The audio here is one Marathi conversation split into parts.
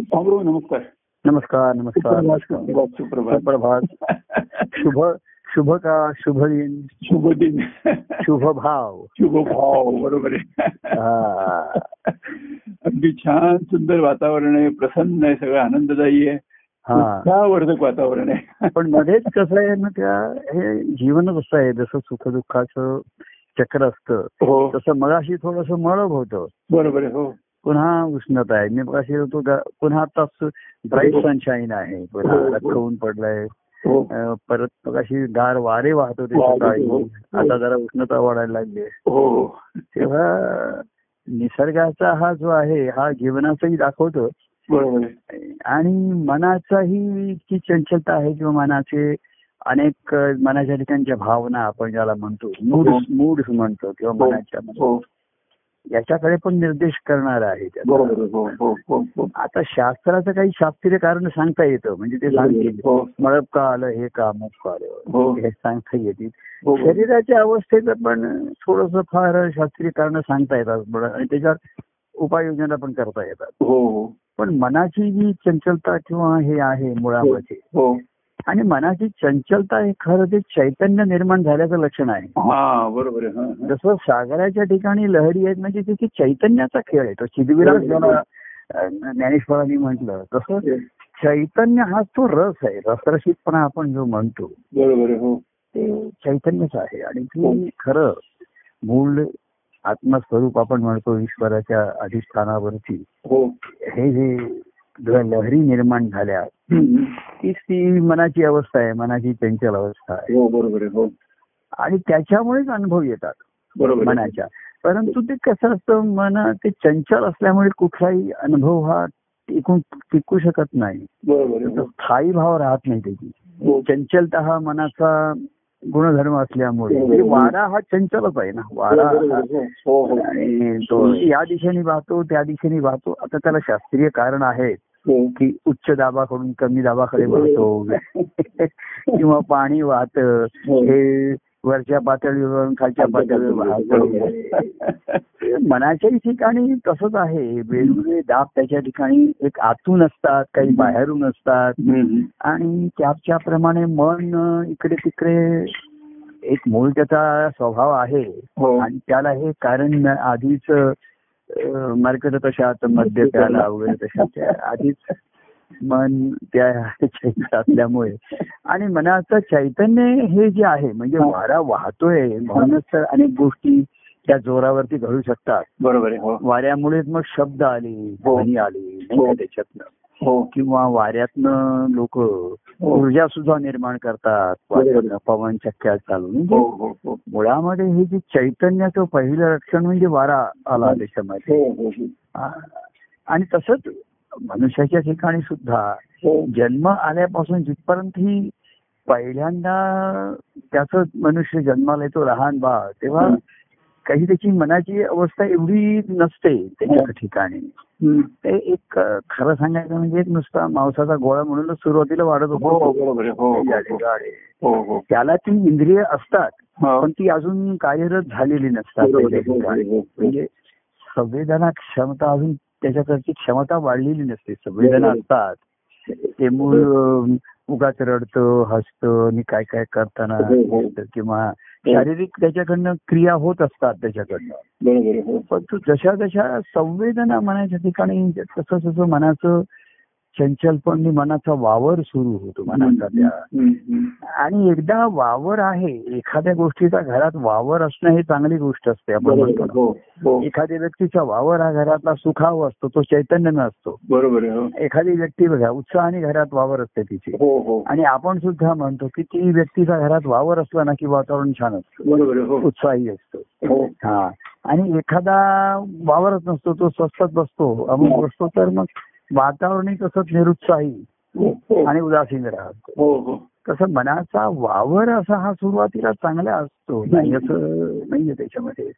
भाऊ नमस्कार. नमस्कार नमस्कार सुप्रभात शुभ शुभ का शुभ दिन? शुभ दिन. शुभ भाव. शुभ भाव बरोबर आहे. हा. अगदी छान सुंदर वातावरण आहे प्रसन्न आहे सगळं आनंददायी आहे. हा. उत्साहवर्धक वातावरण आहे. पण मध्येच कसं आहे ना त्या हे जीवनच असं आहे जसं सुखदुःखाचं चक्र असतं हो. तसं मगाशी थोडस मळब होतं. बरोबर आहे हो. पुन्हा उष्णता आहे मी मगाशी होतो पुन्हा आता ब्राईट सनशाईन आहे हो, हो. रखवून पडलंय हो परत मगाशी गार वारे वाहत होते सकाळी. आता जरा उष्णता वाढायला लागली आहे. तेव्हा निसर्गाचा हा जो आहे हा जीवनाचाही दाखवतो आणि मनाचाही इतकी चंचलता आहे किंवा मनाचे अनेक मनाच्या ठिकाणच्या भावना आपण ज्याला म्हणतो मूड. मूड म्हणतो किंवा. मनाच्या याच्याकडे पण निर्देश करणार आहे हो हो हो. आता शास्त्राचं काही शास्त्रीय कारण सांगता येतं. म्हणजे ते सांगतील हो. मळप का आलं हे का अमुक का हो. आलं हे. सांगता येतील. शरीराच्या अवस्थेचं पण थोडस फार शास्त्रीय कारण सांगता येतात. आणि त्याच्यावर उपाययोजना पण करता येतात. पण मनाची जी चंचलता किंवा हे आहे मुळामध्ये हो. आणि मनाची चंचलता हे खरं ते चैतन्य निर्माण झाल्याचं लक्षण आहे. हा बरोबर हा, हा. जसं सागराच्या ठिकाणी लहरी आहेत म्हणजे तिथे चैतन्याचा खेळ आहे. तो अ, ज्ञानेश्वरांनी म्हटलं. तसं चैतन्य हा तो रस आहे. रसरशीतपणा आपण जो म्हणतो बरोबर हो. ते चैतन्यच आहे. आणि ते खरं मूळ आत्मस्वरूप आपण म्हणतो ईश्वराच्या अधिष्ठानावरती. हो. हे जे लहरी निर्माण झाल्या. तीच ती मनाची अवस्था आहे मनाची चंचल अवस्था आहे. हो बरोबर आहे हो. आणि त्याच्यामुळेच अनुभव येतात बरोबर. मनाच्या. परंतु ते कसं असतं मन ते चंचल असल्यामुळे कुठलाही अनुभव हा टिकून टिकू शकत नाही. बरोबर हो. स्थायी भाव राहत नाही त्याची. हो. चंचलता हा मनाचा गुणधर्म असल्यामुळे. म्हणजे वारा हा चंचलच आहे ना. वारा आणि तो या दिशेने वाहतो त्या दिशेने वाहतो. आता त्याला शास्त्रीय कारण आहे हो की उच्च दाबाकडून कमी दाबाकडे वाहतो. किंवा पाणी वाहत हो. हे वरच्या पातळीवरून खालच्या पातळीवर वाहत. मनाच्याही ठिकाणी तसंच आहे. वेगवेगळे दाब त्याच्या ठिकाणी एक आतून असतात काही बाहेरून असतात. आणि त्याच्याप्रमाणे मन इकडे तिकडे एक मूळ त्याचा स्वभाव आहे. हो. आणि त्याला हे कारण आधीच मार्केट तशात मध्य प्याला वगैरे तशा आधीच मन त्या असल्यामुळे. आणि मनाचं चैतन्य हे जे आहे म्हणजे वारा वाहतोय म्हणूनच तर अनेक गोष्टी त्या जोरावरती घडू शकतात. बरोबर आहे हो. वाऱ्यामुळेच मग शब्द आले हो. ध्वनी आले हो. त्याच्यातनं? हो किंवा वाऱ्यातनं लोक ऊर्जा सुद्धा निर्माण करतात पवन चक्क्या चालून. म्हणजे हो हो हो. मुळामध्ये हे जे चैतन्याचं पहिलं लक्षण म्हणजे वारा आला त्याच्यामध्ये हो हो हो. आ- आणि तसंच मनुष्याच्या ठिकाणी सुद्धा हो. जन्म आल्यापासून जिथपर्यंत ही पहिल्यांदा त्याच मनुष्य जन्माला येतो लहान बाळ तेव्हा काही त्याची मनाची अवस्था एवढी नसते त्याच्या ठिकाणी हम्म. ते एक खरं सांगायचं म्हणजे एक नुसता मांसाचा गोळा म्हणूनच सुरुवातीला वाढत हो होतो हो. हो हो त्याला ती इंद्रिय असतात हा. पण ती अजून कार्यरत झालेली नसतात. हो, ठिकाणी. हो, हो. म्हणजे संवेदना क्षमता अजून त्याच्याकडची क्षमता वाढलेली नसते संवेदना. असतात ते मूळ उगाच रडतं हसतं आणि काय काय करताना हो, हो. किंवा शारीरिक त्याच्याकडनं क्रिया होत असतात त्याच्याकडनं हो पण तू जशा जशा संवेदना मनाच्या ठिकाणी तसं तसं मनाचं चंचलपण मनाचा वावर सुरू होतो मनाचा त्या. आणि एकदा वावर आहे एखाद्या गोष्टीचा घरात वावर असणं हे चांगली गोष्ट असते आपण. हो हो. एखाद्या व्यक्तीचा वावर हा घरातला सुखाव असतो तो चैतन्य नसतो. बरोबर हो. एखादी व्यक्ती बघा उत्साहाने घरात वावर असते तिची. आणि आपण सुद्धा म्हणतो की ती व्यक्तीचा घरात वावर असला ना की वातावरण छान असतं. बरोबर उत्साही असतो. हो. हा. आणि एखादा वावरच नसतो तो स्वस्तात बसतो अमुक बसतो तर मग वातावरणही तसंच निरुत्साही हो हो. आणि उदासीन राहतो. हो तसं मनाचा वावर असा हा सुरुवातीला चांगला असतो. नाही असं नाहीये त्याच्यामध्ये.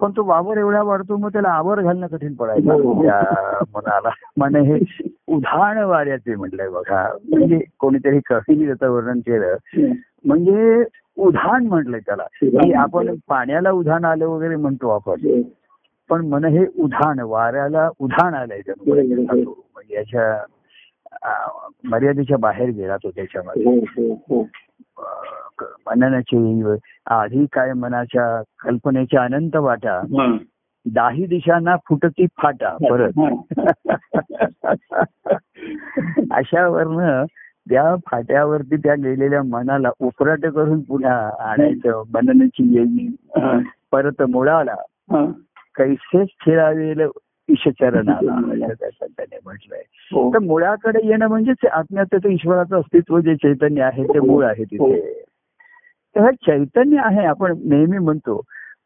पण तो वावर एवढा वाढतो मग त्याला आवर घालणं कठीण. पडायचं. त्या मनाला. मन हे उधाण वाऱ्याचे म्हटलंय बघा. म्हणजे कोणीतरी कवीने त्याचं वर्णन केलं. म्हणजे उधाण म्हटलंय त्याला. आपण पाण्याला उधाण आलं वगैरे म्हणतो आपण. पण मन हे उधाण वाऱ्याला उधाण आलंय जणू. याच्या मर्यादेच्या बाहेर गेला तो त्याच्यामध्ये हो हो हो मननाची आधी काय मनाच्या कल्पनेच्या अनंत वाटा. दाही दिशांना फुटती फाटा परत अशावरनं त्या फाट्यावरती त्या गेलेल्या मनाला उपराट करून पुन्हा आणायचं मननाची येईल. परत मुळाला. कैसेच खेळावेल ईशचरणाला त्याने म्हटलंय. हो. तर मुळाकडे येणं म्हणजेच आत्म्याचं ईश्वराचं अस्तित्व जे चैतन्य आहे ते मूळ आहे तिथे. तर हे चैतन्य आहे आपण नेहमी म्हणतो.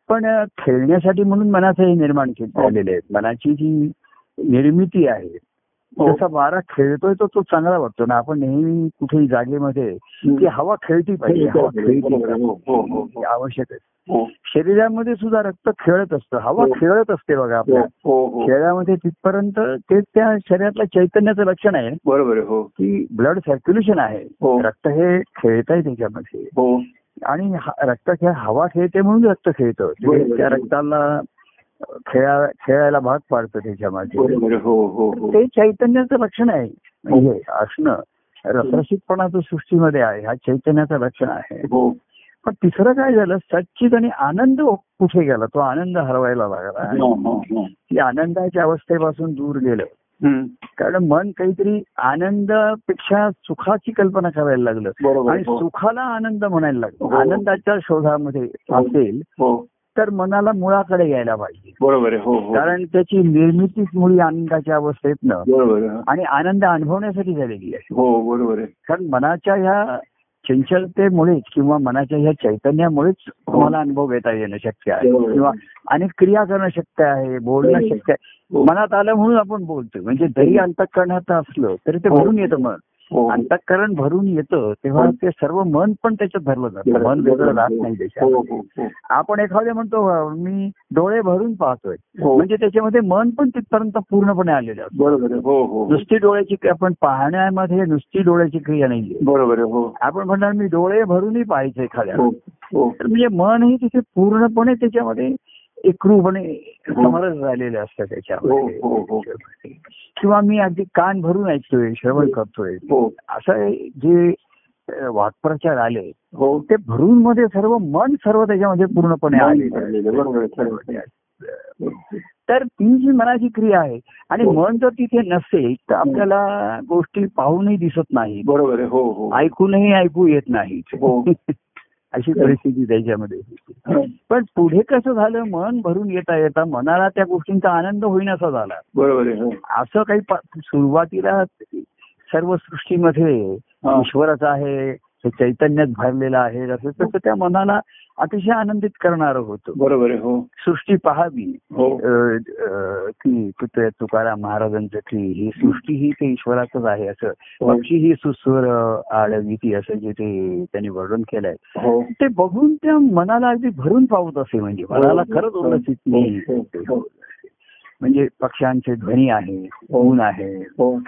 पण खेळण्यासाठी म्हणून मनाचं हे निर्माण केलं झालेलं आहे. मनाची जी निर्मिती आहे हो. जसा वारा खेळतोय तो तो चांगला वाटतो ना. आपण नेहमी कुठेही जागेमध्ये ती हवा खेळती पाहिजे हवा खेळती. हो, हो, आवश्यक आहे. शरीरामध्ये सुद्धा रक्त खेळत असतं. हवा. खेळत असते बघा आपल्या. खेळामध्ये तिथपर्यंत तेच त्या शरीरातल्या चैतन्याचं लक्षण आहे. बरोबर हो. की ब्लड सर्क्युलेशन आहे. रक्त हे खेळत आहे त्याच्यामध्ये. हो. आणि रक्त खेळ हवा खेळते म्हणून रक्त खेळतं. ते. त्या रक्ताला खेळा खेळायला भाग पाडतं त्याच्यामध्ये. हो हो हो. ते चैतन्याचं लक्षण आहे. म्हणजे असणं रसरशीतपणाचं सृष्टीमध्ये आहे हा चैतन्याचं लक्षण आहे. पण तिसरं काय झालं सच्चित आणि आनंद कुठे गेला? तो आनंद हरवायला लागला. की आनंदाच्या अवस्थेपासून दूर गेलं. कारण मन काहीतरी आनंदापेक्षा सुखाची कल्पना करायला लागलं. आणि. सुखाला आनंद म्हणायला लागलं. आनंदाच्या शोधामध्ये असेल तर मनाला मुळाकडे यायला पाहिजे. बरोबर हो हो. कारण त्याची निर्मितीच मुळी आनंदाच्या अवस्थेतनं बरोबर आणि आनंद अनुभवण्यासाठी झालेली आहे. हो बरोबर आहे. कारण मनाच्या ह्या चंचलतेमुळेच किंवा मनाच्या ह्या चैतन्यामुळेच तुम्हाला अनुभव घेता येणं शक्य आहे. किंवा अनेक क्रिया करणं शक्य आहे बोलणं बरोबर. शक्य आहे. हो. मनात आलं म्हणून आपण बोलतोय. म्हणजे जरी अंतकरणात असलं तरी ते हो. भरून येतं मन. हो अंतकरण भरून येतं तेव्हा हो. ते सर्व मन पण त्याच्यात भरलं जातं. मन वेगळं राहत नाही हो त्याच्यात हो हो आपण एखादे म्हणतो "अं, मी डोळे भरून पाहतोय. हो. म्हणजे त्याच्यामध्ये मन पण तिथपर्यंत पूर्णपणे आलेलं असतं. बरोबर हो हो. नुसती डोळ्याची क्रिया- आपण पाहण्यामध्ये नुसती डोळ्याची क्रिया नाहीये. बरोबर हो. आपण म्हणणार मी डोळे भरूनही पाहायचं एखाद्या हो हो. म्हणजे मनही तिथे पूर्णपणे त्याच्यामध्ये एकरूपणे समरस झालेलं असतं त्याच्यामध्ये. हो, हो, हो. किंवा मी अगदी कान भरून ऐकतोय श्रवण करतोय. हो. असं जे वाक्प्रचार आले हो. ते भरून मध्ये सर्व मन सर्व त्याच्यामध्ये पूर्णपणे आहे. तर ती जी मनाची क्रिया आहे आणि हो. मन जर तिथे नसेल तर आपल्याला गोष्टी पाहूनही दिसत नाही बरोबर हो हो. ऐकूनही ऐकू येत नाहीत. हो. अशी परिस्थिती त्याच्यामध्ये. पण पुढे कसं झालं मन भरून येता येता मनाला त्या गोष्टींचा आनंद होईनासा झाला बरोबर असं काही सुरुवातीला सर्व सृष्टीमध्ये. ईश्वरच आहे चैतन्यात भरलेलं आहे. असं तसं त्या मनाला अतिशय आनंदित करणारं होतं. बरोबर हो. सृष्टी पहावी. हो. की तुकाराम महाराजांचं की ही सृष्टी ही ते ईश्वराचंच आहे असं. हो. पक्षी ही सुस्वर आडवीती असं जे ते त्यांनी वर्णन केलंय. हो. ते बघून त्या मनाला अगदी भरून पावत असे म्हणजे मनाला खरंच हो, हो. म्हणजे पक्ष्यांचे ध्वनी आहे ऊन आहे. हो.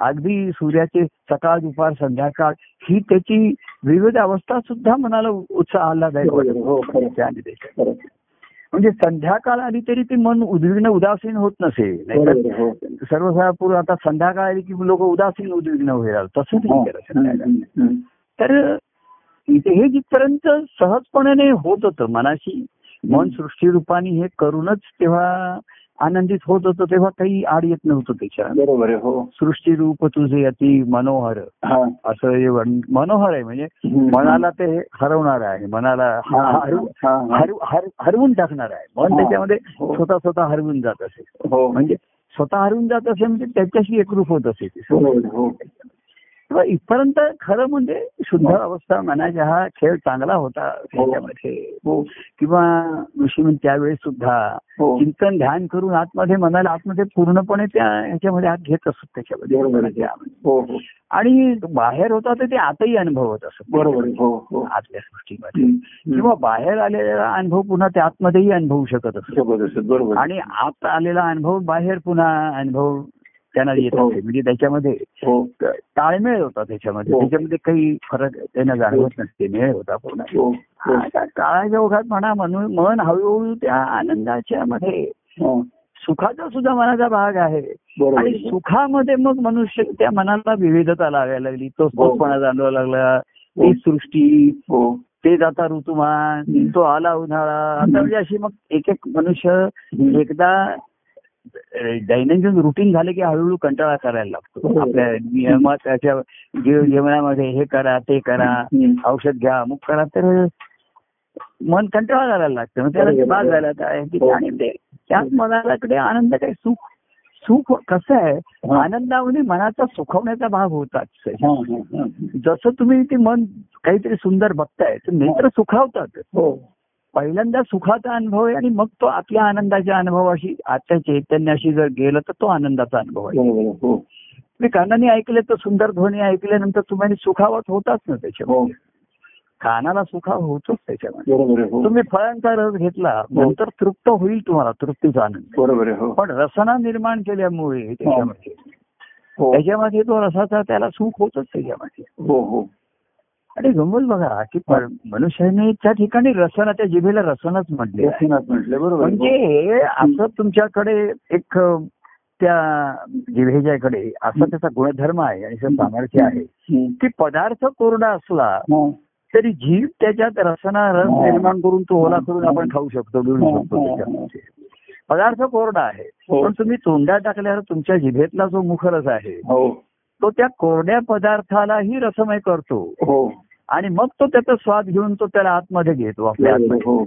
अगदी सूर्याचे सकाळ दुपार संध्याकाळ ही त्याची विविध अवस्था सुद्धा मनाला उत्साह आल्हादायक. हो, निर्देशात. खरं. म्हणजे संध्याकाळ आली तरी ते मन उद्विग्न उदासीन होत नसे हो सर्वसाधारण आता संध्याकाळ आली की लोक उदासीन उद्विग्न होईल तसं हो. नाही केलं संध्याकाळ हम्म, हम्म. तर इथे हे जिथपर्यंत सहजपणाने होत होतं मनाशी मन सृष्टी रूपाने हे करूनच तेव्हा आनंदित होत होतं तेव्हा काही आड येत नव्हतं त्याच्या बरोबर आहे हो. सृष्टी रूप तुझे अति मनोहर. हा. असं हे मनोहर आहे म्हणजे. मनाला ते हरवणार आहे. मनाला हरव-. हरव- हर- हरवून टाकणार आहे. मन हा. त्याच्यामध्ये हो. स्वतः स्वतः हरवून जात असे. हो. म्हणजे स्वतः हरवून जात असे म्हणजे त्याच्याशी एकरूप होत असे हो इथपर्यंत खरं म्हणजे शुद्ध अवस्था मनाचा हा खेळ चांगला होता त्याच्यामध्ये हो. किंवा ऋषी त्यावेळेस सुद्धा हो. चिंतन ध्यान करून आतमध्ये मनाला आतमध्ये पूर्णपणे त्या ह्याच्यामध्ये हात घेत असत त्याच्यामध्ये. हो हो. आणि बाहेर होता तर ते आतही अनुभवत असत. बरोबर हो हो. आतल्या सृष्टीमध्ये. किंवा बाहेर आलेला अनुभव पुन्हा ते आतमध्येही अनुभवू शकत असतो. बरोबर. आणि आत आलेला अनुभव बाहेर पुन्हा अनुभव त्यांना येत हो. असे म्हणजे त्याच्यामध्ये हो. ताळमेळ होता त्याच्यामध्ये. हो. त्याच्यामध्ये काही फरक त्यांना जाणवत नसते. मेळ होता पूर्ण. काळाच्या ओघात म्हणा म्हणून मन हळूहळू त्या आनंदाच्या मध्ये. सुखाचा सुद्धा मनाचा भाग आहे. आणि सुखामध्ये मग मनुष्य त्या मनाला विविधता लागायला लागली. तो स्पोर्टपणा जाणवा लागला. ती सृष्टी. ते जाता ऋतुमान. तो आला उन्हाळा. आता म्हणजे अशी मग एक एक मनुष्य. एकदा दैनंदिन रुटीन झाले की हळूहळू कंटाळा करायला लागतो बरोबर. आपल्या नियमात त्याच्या जीव जीवनामध्ये हे करा ते करा. औषध घ्या अमुक करा तर मन कंटाळा करायला लागतं मग त्याला ते बरोबर. बाद झाला हो. आणि त्याच मनाकडे आनंद काय सुख सुख कसं आहे हा. आनंदामध्ये मनाचा सुखवण्याचा भाग होताच हा, हा, हा. जसं तुम्ही ते मन काहीतरी सुंदर बघताय तर नेत्र सुखावतात हो पहिल्यांदा सुखाचा अनुभव आहे आणि मग तो आपल्या आनंदाच्या अनुभवाशी आजच्या चैतन्याशी जर गेलं तर तो आनंदाचा अनुभव आहे. बरोबर हो तुम्ही कानाने ऐकले तर सुंदर ध्वनी ऐकल्यानंतर तुम्हाला सुखावत होताच ना हो. त्याच्यामध्ये कानाला सुखाव होतोच त्याच्यामध्ये. हो. तुम्ही फळांचा रस घेतला नंतर तृप्त होईल तुम्हाला तृप्तीचा आनंद. बरोबर हो. पण रसना निर्माण केल्यामुळे त्याच्यामध्ये. हो. त्याच्यामध्ये तो रसाचा त्याला सुख होतच त्याच्यामध्ये. हो हो. आणि गंमत बघा की मनुष्याने त्या ठिकाणी रसना त्या जिभेला रसनाच म्हटले. म्हटलं बरोबर. म्हणजे असं तुमच्याकडे एक त्या जिभेच्याकडे असा त्याचा गुणधर्म आहे आणि सामर्थ्य आहे. की पदार्थ कोरडा असला. तरी जीभ त्याच्यात रसना रस. निर्माण करून तो ओला करून आपण खाऊ शकतो हा, शकतो त्याच्यामध्ये. पदार्थ कोरडा आहे हो. पण तुम्ही तोंडात टाकल्यावर तुमच्या जिभेतला जो मुखरस आहे हो. तो त्या कोरड्या पदार्थालाही रसमय करतो. हो. आणि मग तो त्याचा स्वाद घेऊन तो त्याला आतमध्ये घेतो आपल्या. आतमध्ये हो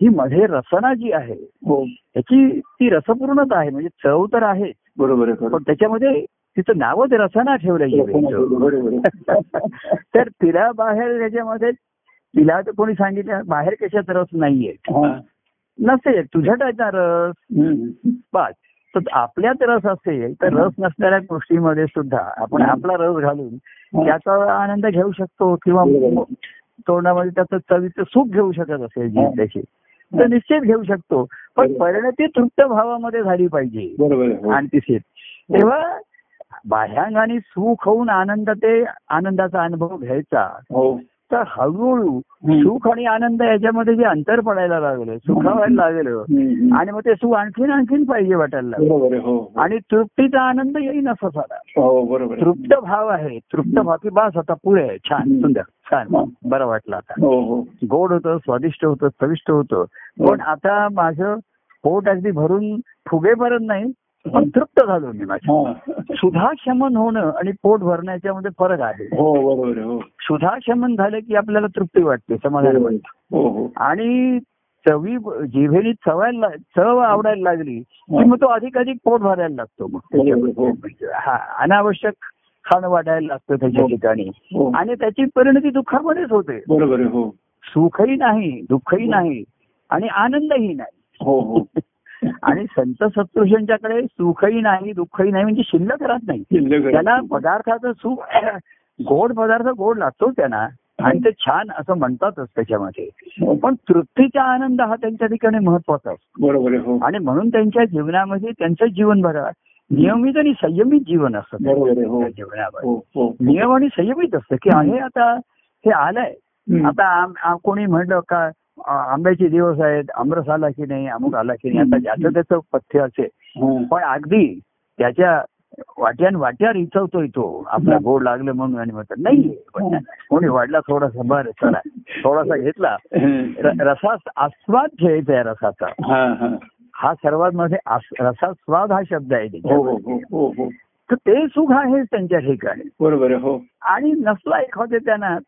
ही मध्ये रसना जी आहे हो त्याची ती रसपूर्णच आहे म्हणजे चव तर आहे बरोबर. पण त्याच्यामध्ये तिचं नावच रसना ठेवलं. तर तिला बाहेर त्याच्यामध्ये तिला तर कोणी सांगितलं बाहेर कशात रस नाहीये हा. नसेल आहे ना रस. बस तर आपल्यात रस असेल तर रस नसणाऱ्या गोष्टीमध्ये सुद्धा आपण आपला रस घालून त्याचा आनंद घेऊ शकतो किंवा. तोंडामध्ये त्याचं चवीचं सुख घेऊ शकत असेल जी हा. त्याची तर निश्चित घेऊ शकतो पण. परिणती तृप्त भावामध्ये झाली पाहिजे. हो. आणि तिथे तेव्हा बाह्यांगाने सुख होऊन आनंद ते आनंदाचा अनुभव घ्यायचा हो तर हळूहळू. सुख आणि आनंद याच्यामध्ये जे अंतर पडायला लागलं सुखावायला लागलं. आणि मग ते सुख आणखीन आणखीन पाहिजे वाटायला लागलं आहे. हो आणि तृप्तीचा आनंद येईन असा हो आहे. तृप्त भाव आहे तृप्त भाव की बास आता पुढे आहे. छान. सुंदर छान हा. बरं वाटलं आता हो हो गोड होतं स्वादिष्ट होतं चविष्ट होतं पण आता माझं पोट अगदी भरून फुगेपर्यंत नाही पण तृप्त झालो मी माझ्या. हा. सुधा शमन होणं आणि पोट भरण्याच्या मध्ये फरक आहे. हो बरोबर. हो. सुधा शमन झालं की आपल्याला तृप्ती वाटते समाधान वाटतं. हो हो. आणि चवी जिभेनी चवायला चव आवडायला लागली की मग तो अधिक अधिक पोट भरायला लागतो मग. हो. अनावश्यक खाणं वाटायला लागतं त्याच्या. ठिकाणी. आणि त्याची परिणती दुःखामध्येच होते. बरोबर सुखही नाही दुःखही नाही आणि आनंदही नाही. हो हो. आणि संत सत्पुरुषांच्याकडे सुखही नाही दुःखही नाही म्हणजे शिल्लक राहत नाही. त्याला पदार्थाचं सुख गोड पदार्थ गोड लागतो त्यांना आणि ते छान असं म्हणतातच त्याच्यामध्ये हो. पण तृप्तीचा आनंद हा त्यांच्या ठिकाणी महत्त्वाचा असतो बरोबर. हो आणि म्हणून त्यांच्या जीवनामध्ये त्यांचं जीवन बघा नियमित आणि संयमित जीवन असतं. हो. जीवनामध्ये नियम आणि संयमित असतं की आहे आता हे आलंय. आता कोणी म्हणलं का आंब्याचे दिवस आहेत आमरस आला की नाही अमुक आला की नाही आता ज्याचं त्याचं पथ्य असेल हा. पण अगदी त्याच्या वाट्यान वाट्यावर इचवतोय तो. आपला गोड लागलं म्हणून आणि म्हणतात नाही कोणी वाढला थोडासा बरं चला. थोडासा घेतला. रसा आस्वाद घ्यायचा आहे रसाचा. हा सर्वात मध्ये आस- रसास्वाद हा शब्द आहे हो हो तर ते सुख आहे त्यांच्या ठिकाणी. बरोबर. हो. आणि नसला एखादे त्यांना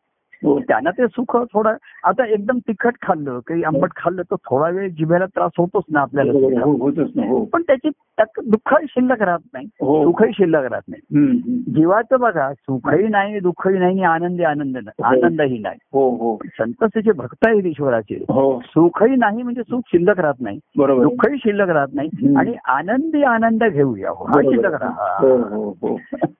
त्यांना ते सुख थोडं आता एकदम तिखट खाल्लं काही आंबट खाल्लं तर थोडा वेळ जिभेला त्रास होतोच ना आपल्याला. हो हो पण त्याची दुःखही शिल्लक राहत नाही हो. सुखही शिल्लक राहत नाही. जीवाचं बघा सुखही नाही दुःखही नाही आनंदी आनंद नाही आनंदही नाही हो हो संत त्याचे भक्त आहेत ईश्वराचे हो सुखही नाही म्हणजे सुख शिल्लक राहत नाही. दुःखही शिल्लक राहत नाही. आणि आनंदी आनंद घेऊया हो. हा शिल्लक. राहा हो हो हो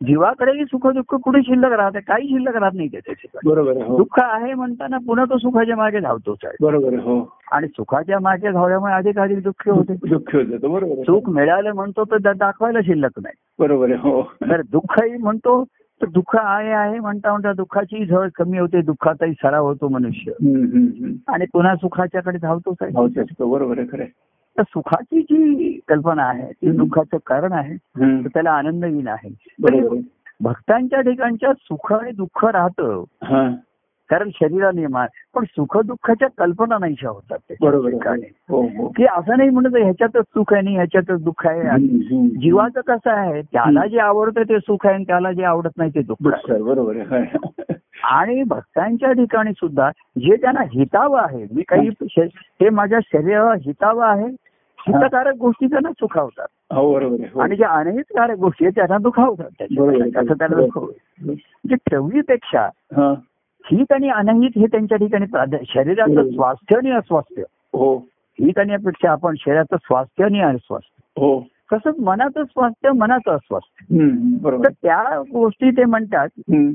जीवाकडेही सुख दुःख कुठे शिल्लक राहते काही शिल्लक राहत नाही त्याच्या बरोबर. हो दुःख आहे म्हणताना पुन्हा तो सुखाच्या मागे धावतोच आहे. बरोबर हो. आणि सुखाच्या मागे धावल्यामुळे अधिक अधिक दुःख होते. दुःखी होते बरोबर सुख मिळालं म्हणतो तर दाखवायला शिल्लक नाही. बरोबर आहे हो. तर दुःखही म्हणतो तर दुःख आहे आहे म्हणता म्हणता दुःखाची झळ कमी होते दुःखाचाही सराव होतो मनुष्य. आणि पुन्हा सुखाच्याकडे धावतोच आहे. हो बरोबर आहे खरं. तर सुखाची जी कल्पना आहे ती दुःखाचं कारण आहे. तर त्याला आनंदहीन आहे. भक्तांच्या ठिकाणच्या सुख आणि दुःख राहतं हा. कारण शरीरा नियमा पण सुख दुःखाच्या कल्पना नाहीशा होतात बरोबर हो हो. की असं नाही म्हणत ह्याच्यातच सुख आहे नाही ह्याच्यातच दुःख आहे. हम्म. जीवाचं कसं आहे त्याला जे आवडतं ते सुख आहे आणि त्याला जे आवडत नाही ते दुःख आहे. बरोबर. आणि भक्तांच्या ठिकाणी सुद्धा जे त्यांना हितावं आहे मी काही हे माझ्या शरीराला हितावं आहे हितकारक गोष्टी त्यांना सुखावतात. हो. आणि ज्या अनहितकारक गोष्टी आहेत त्यांना दुखावतात. त्याच्या. असं त्यांना दुःख म्हणजे ठेवणीपेक्षा हित आणि अनहित हे त्यांच्या ठिकाणी शरीराचं. स्वास्थ्य आणि अस्वास्थ्य हो हित आणि अपेक्षा आपण शरीराचं स्वास्थ्य आणि अस्वास्थ्य हो तसंच मनाचं स्वास्थ्य मनाचं अस्वास्थ्य तर त्या गोष्टी ते म्हणतात.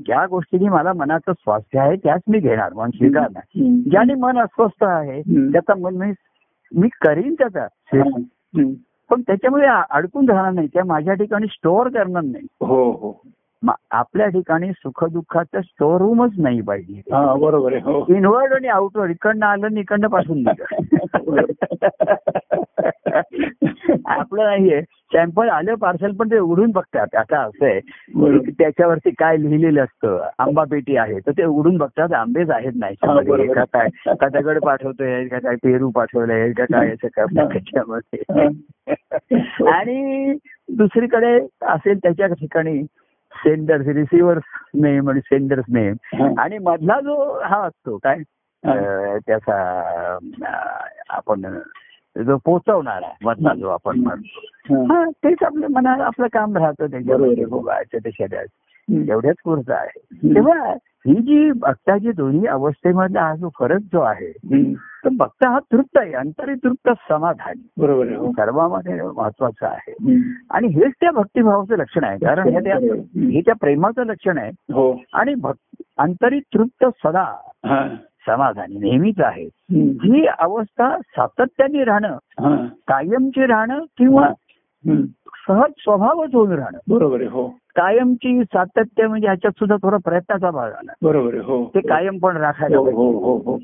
ज्या गोष्टींनी मला मनाचं स्वास्थ्य आहे त्याच मी घेणार मन स्वीकारणार. ज्याने मन अस्वस्थ आहे. त्याचा मन मी मी करीन त्याचा. पण त्याच्यामध्ये आ- अडकून राहणार नाही त्या माझ्या ठिकाणी स्टोअर करणार नाही हो हो म- आपल्या ठिकाणी सुखदुःखाचं स्टोअर रूमच नाही पाहिजे. हा बरोबर आहे हो. इनवर्ड आणि आउटवर्ड इकडनं आलं आणि इकडनं पाठवून दिलं. आपलं नाहीये. सॅम्पल आलं पार्सल पण ते उघडून बघतात. आता असं आहे त्याच्यावरती काय लिहिलेलं असतं आंबा पेटी आहे तर ते उघडून बघतात. आंबेच आहेत नाही. का काय? का दगड पाठवतोय का काय पेरू पाठवलंय का काय असं काय त्याच्यामध्ये. आणि दुसरीकडे असेल त्याच्या ठिकाणी सेंडर्स रिसिव्हर्स नेम आणि सेंडर्स नेम. आणि मधला जो हा असतो काय त्याचा आपण जो पोचवणारा मधला जो आपण म्हणतो हा. तेच आपलं मना आपलं काम राहतं त्याच्यामध्ये बरोबर. भोगायचं. एवढ्याच पुरतं आहे तेव्हा ही जी भक्ताची दोन्ही अवस्थेमधला हा जो फरक जो आहे. तर भक्त हा तृप्त आहे अंतरी तृप्त समाधान. बरोबर आहे हो. सर्वांमध्ये महत्वाचं आहे. आणि हेच त्या भक्तिभावाचं लक्षण आहे कारण हे त्या हे त्या प्रेमाचं लक्षण आहे. हो. आणि अंतरी तृप्त सदा समाधानी नेहमीच आहे. ही अवस्था सातत्याने राहणं. कायमची राहणं किंवा. सहज स्वभावच होऊन राहणं. बरोबर आहे हो. कायमची सातत्य म्हणजे ह्याच्यात सुद्धा थोडा प्रयत्नाचा भाग आला. बरोबर आहे हो. ते कायम पण राखायला हो हो हो हो.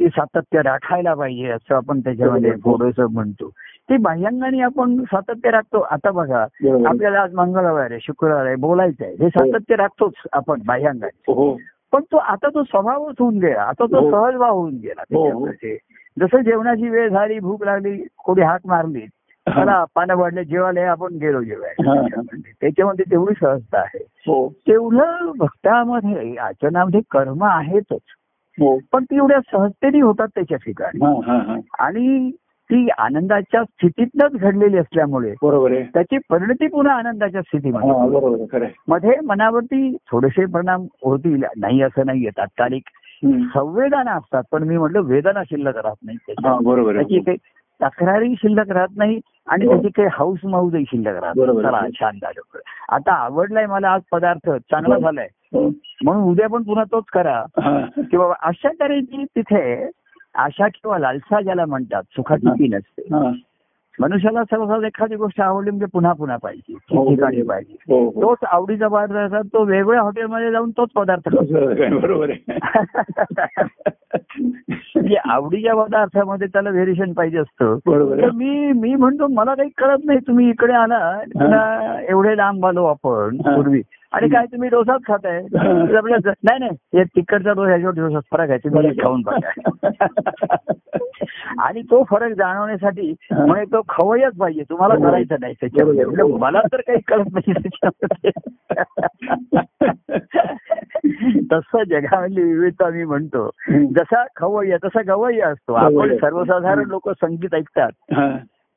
ते सातत्य राखायला पाहिजे असं आपण त्याच्यामध्ये. थोडस म्हणतो ते बाह्यांगाने आपण सातत्य राखतो आता बघा. आपल्याला आज मंगळवार आहे शुक्रवार आहे बोलायचं आहे हे सातत्य राखतोच आपण बाह्यांगाने हो पण तो आता तो स्वभावच होऊन गेला आता तो हो. सहजभाव होऊन गेला हो, हो. जसं जेवणाची वेळ झाली भूक लागली कोणी हाक मारली चला पानं वाढले जेवायला आपण गेलो जेवायला हा. त्याच्यामध्ये. तेवढी सहजता आहे हो तेवढं भक्तामध्ये आचरणामध्ये कर्म आहेतच हो पण ती एवढ्या सहजतेने होतात त्याच्या ठिकाणी. हा हा हा. आणि ती आनंदाच्या स्थितीतनच घडलेली असल्यामुळे बरोबर त्याची परिणती पुन्हा आनंदाच्या हा स्थितीमध्ये. मध्ये मनावरती थोडेसे परिणाम होतील नाही असं नाहीये तात्कालिक. संवेदना असतात पण मी म्हटलं वेदना शिल्लक राहत नाही. हा त्याची तक्रारी शिल्लक राहत नाही आणि हो. त्याची काही हाऊस माऊजही शिल्लक राहत. चला छान झालं आता आवडलाय मला आज पदार्थ चांगला हो. झालाय हो. म्हणून उद्या पण पुन्हा तोच करा. की बाबा अशा तऱ्हेची तिथे आशा किंवा लालसा ज्याला म्हणतात सुखाची ती नसते. मनुष्याला सर्वसाधारण एखादी गोष्ट आवडली म्हणजे पुन्हा पुन्हा पाहिजे. हो. ठिकठिकाणी पाहिजे. हो हो. तोच आवडीचा पदार्थ असतात, तो वेगवेगळ्या हॉटेलमध्ये जाऊन तोच पदार्थ. बरोबर म्हणजे आवडीच्या पदार्थामध्ये त्याला व्हेरिएशन पाहिजे असतं. तर मी मी म्हणतो मला काही कळत नाही तुम्ही इकडे आला एवढे लांब आलो आपण हा. पूर्वी. आणि काय तुम्ही डोसाच खाताय? नाही नाही. हे तिकडचा डोसा ह्याच्यावर डोसा फरक आहे. तुम्ही. खाऊन बघा. आणि तो फरक जाणवण्यासाठी. म्हणजे तो खवयच पाहिजे. तुम्हाला. करायचं नाही त्याच्यामध्ये. मला तर काही कळत नाही तसं जगामधली विविधता मी म्हणतो. जसा खवय्या तसा गवय्या असतो. आपण. सर्वसाधारण लोक संगीत ऐकतात.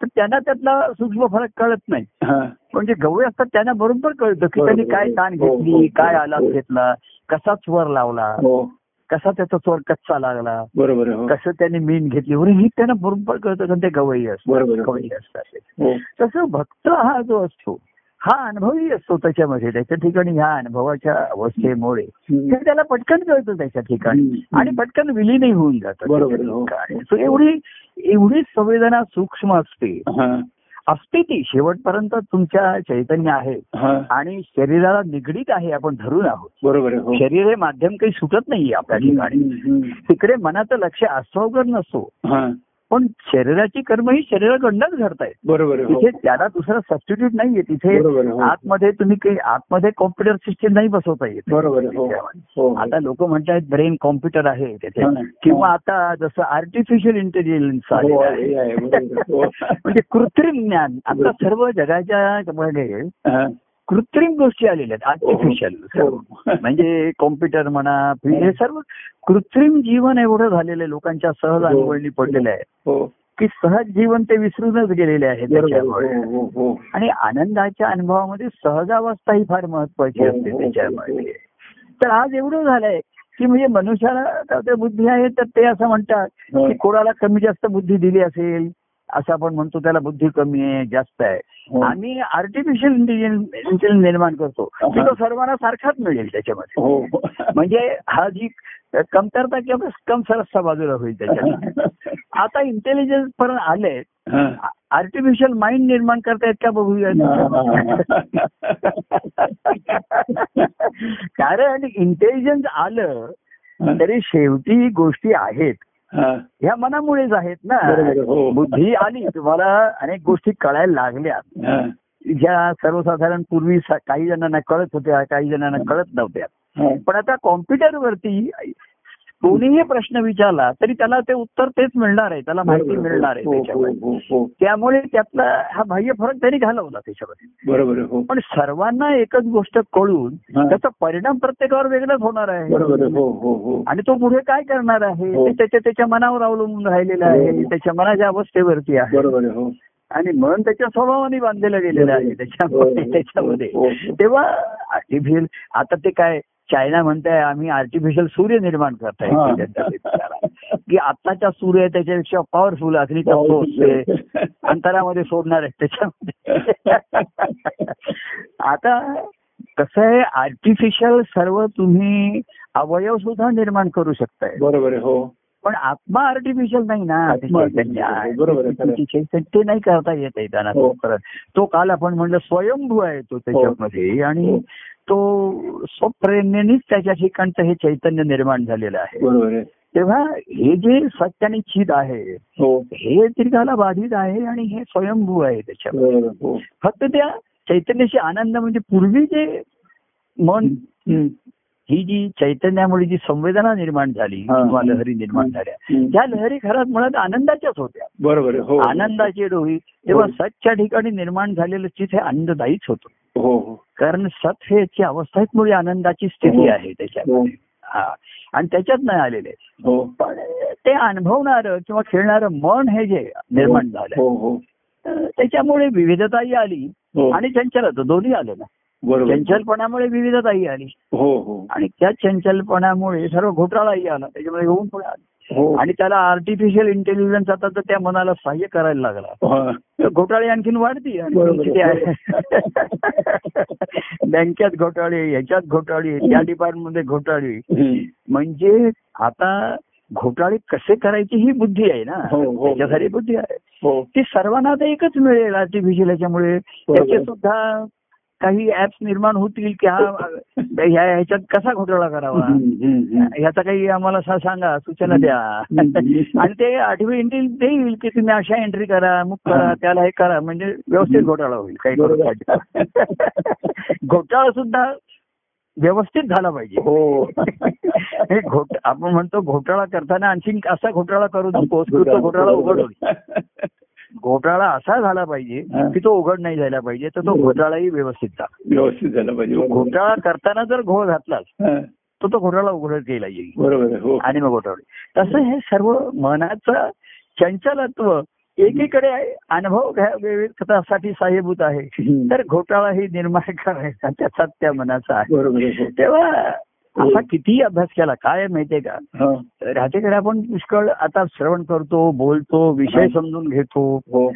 तर त्यांना त्यातला सूक्ष्म फरक कळत नाही हा. म्हणजे गवळी असतात त्यांना बरोबर कळतं की त्यांनी. काय ताण हो, हो, घेतली काय हो, आलाप हो. घेतला कसा स्वर लावला हो कसा त्याचा स्वर कच्चा लागला बरोबर हो कसं त्यांनी मीन घेतली वगैरे हे त्यांना बरोबर कळतं कारण ते गवई असतात. गवई असतात हो तसं भक्त हा जो असतो हा अनुभवही असतो त्याच्यामध्ये त्याच्या ठिकाणी ह्या अनुभवाच्या अवस्थेमुळे त्याला पटकन कळतं त्याच्या ठिकाणी. आणि पटकन विलीनही होऊन जातं हो. एवढी एवढी संवेदना सूक्ष्म असते. असते ती. शेवटपर्यंत तुमच्या चैतन्य आहे. आणि शरीराला निगडीत आहे आपण धरून आहोत. बरोबर हो. शरीर हे माध्यम काही सुटत नाहीये आपल्या ठिकाणी. तिकडे मनाचं लक्ष अस्वावर नसतो. पण शरीराची कर्म ही शरीराकडनंच घडतायत बरोबर आहे हो. तिथे त्याला दुसरा सबस्टिट्यूट नाहीये तिथे हो. आतमध्ये तुम्ही काही आतमध्ये कॉम्प्युटर सिस्टीम नाही बसवता येत बरोबर आहे हो. आता लोक म्हणतात ब्रेन कॉम्प्युटर आहे तिथे हा. किंवा आता जसं आर्टिफिशियल इंटेलिजन्स आहे. म्हणजे कृत्रिम ज्ञान आता सर्व जगाच्या मध्ये. कृत्रिम गोष्टी आलेल्या आहेत आर्टिफिशियल हो. म्हणजे कॉम्प्युटर म्हणा हे सर्व कृत्रिम जीवन एवढं झालेलं आहे लोकांच्या सहज हो. अनुभवणी पडलेलं आहे हो की सहज जीवन ते विसरूनच गेलेले आहे. त्याच्यामुळे हो, हो, हो. आणि आनंदाच्या अनुभवामध्ये सहजावस्था ही फार महत्वाची हो, असते हो, त्याच्यामध्ये तर आज एवढं झालंय की म्हणजे मनुष्याला बुद्धी आहे तर ते असं म्हणतात हो. की कोणाला कमी जास्त बुद्धी दिली असेल असं आपण म्हणतो त्याला बुद्धी कमी आहे जास्त आहे. आम्ही आर्टिफिशियल इंटेलिजन्स निर्माण करतो. की तो सर्वांना सारखाच मिळेल त्याच्यामध्ये. हो. म्हणजे हा जी कमतरता किंवा कम सरसता बाजूला होईल त्याच्यात. आता इंटेलिजन्स पर्यंत आले. आर्टिफिशियल माइंड निर्माण करतायत का बघूया? कारण इंटेलिजन्स आलं तरी शेवटी गोष्टी आहेत. ह्या मनामुळेच आहेत ना हो. बुद्धी आली तुम्हाला अनेक गोष्टी कळायला लागल्या. ज्या सर्वसाधारण पूर्वी काही जणांना कळत होत्या काही जणांना कळत नव्हत्या. पण आता कॉम्प्युटरवरती कोणीही प्रश्न विचारला तरी त्याला ते उत्तर तेच मिळणार आहे त्याला माहिती. मिळणार आहे हो, हो, त्याच्यामध्ये हो. त्यामुळे त्यातला हा बाह्य फरक त्यांनी घालवला त्याच्यामध्ये बरोबर पण सर्वांना एकच गोष्ट कळून. त्याचा परिणाम प्रत्येकावर वेगळाच होणार आहे आणि तो पुढे काय करणार आहे. ते त्याच्या त्याच्या मनावर अवलंबून राहिलेलं आहे. त्याच्या मनाच्या अवस्थेवरती आहे आणि मन त्याच्या स्वभावाने बांधलेलं गेलेलं आहे त्याच्यामध्ये त्याच्यामध्ये. तेव्हा आता ते काय चायना म्हणताय आम्ही आर्टिफिशियल सूर्य निर्माण करताय. हा. की आत्ताच्या सूर्य त्याच्यापेक्षा पॉवरफुल सोर्स आहे. अंतरामध्ये सोडणार आहे त्याच्यामध्ये. आता कसं आहे आर्टिफिशियल सर्व तुम्ही अवयव सुद्धा निर्माण करू शकताय. बरोबर हो. पण आत्मा आर्टिफिशियल नाही ना ते नाही करता येत आहे त्यांना हो. तो काल आपण म्हणलं स्वयंभू आहे तो त्याच्यामध्ये. आणि हो. तो स्वप्रेरणेनेच त्याच्या ठिकाणचं हे चैतन्य निर्माण झालेलं आहे. तेव्हा हे जे सत्य आणि चित आहे हो. हे त्रिकाला बाधित आहे आणि हे स्वयंभू आहे आहे, हो. फक्त त्या चैतन्याची आनंद म्हणजे पूर्वी जे मन. ही जी चैतन्यामुळे जी संवेदना निर्माण झाली. किंवा लहरी निर्माण झाल्या. त्या लहरी खरंच मुळात आनंदाच्याच होत्या. बरोबर हो. आनंदाची डोही तेव्हा. सतच्या ठिकाणी निर्माण झालेलं चित हे आनंददायीच होतं. हो हो. कारण सत हे याची अवस्था मुळे आनंदाची स्थिती हो. आहे त्याच्यामध्ये. हा. आणि त्याच्यात नाही आलेले. हो. पण ते अनुभवणारं किंवा खेळणारं मन हे जे निर्माण झालं हो हो. त्याच्यामुळे विविधताही आली हो. आणि चंचलता दोन्ही आलं ना. चंचलपणामुळे विविधताही आली. हो हो. आणि त्या चंचलपणामुळे सर्व घोटाळाही आला. त्याच्यामध्ये होऊन पण आला. हो आणि त्याला आर्टिफिशियल इंटेलिजन्स आता तर त्या मनाला सहाय्य करायला लागला. हा. तर घोटाळे आणखीन वाढती आणि बरोबर. किती आहे. बँकेत घोटाळे ह्याच्यात घोटाळे त्या डिपार्टमेंटमध्ये घोटाळे. म्हणजे आता घोटाळे कसे करायची ही बुद्धी आहे ना. हो, हो. त्याच्यासाठी बुद्धी आहे. हो. ती सर्वांना आता एकच मिळेल आर्टिफिशियल याच्यामुळे त्याचे सुद्धा काही ऍप्स निर्माण होतील की हा ह्या ह्याच्यात कसा घोटाळा करावा. ह्याचा काही आम्हाला सांगा सूचना द्या. आणि ते आठवी एंट्री देईल की तुम्ही अशा एंट्री करा मुक करा. त्याला हे करा म्हणजे व्यवस्थित घोटाळा होईल काही. घोटाळा सुद्धा व्यवस्थित झाला पाहिजे हो हे घोट आपण म्हणतो घोटाळा करताना आणखी असा घोटाळा करू नकोस की तो घोटाळा उघड होईल घोटाळा असा झाला पाहिजे. की तो उघड नाही झाला पाहिजे तर तो. घोटाळाही व्यवस्थित झाला व्यवस्थित झालं पाहिजे घोटाळा करताना जर घोळ घातलाच. तर तो घोटाळा उघड केला येईल बरोबर हो आणि मग घोटाळे तसं हे सर्व मनाचं चंचलत्व एकीकडे अनुभव घ्या विवेकतासाठी साहेबूत आहे. तर घोटाळा ही निर्माण करायचा त्याचा त्या मनाचा आहे हो. तेव्हा असा कितीही अभ्यास केला काय माहितीये का? हा. राहतेकडे आपण पुष्कळ आता श्रवण करतो बोलतो विषय. समजून घेतो. हो.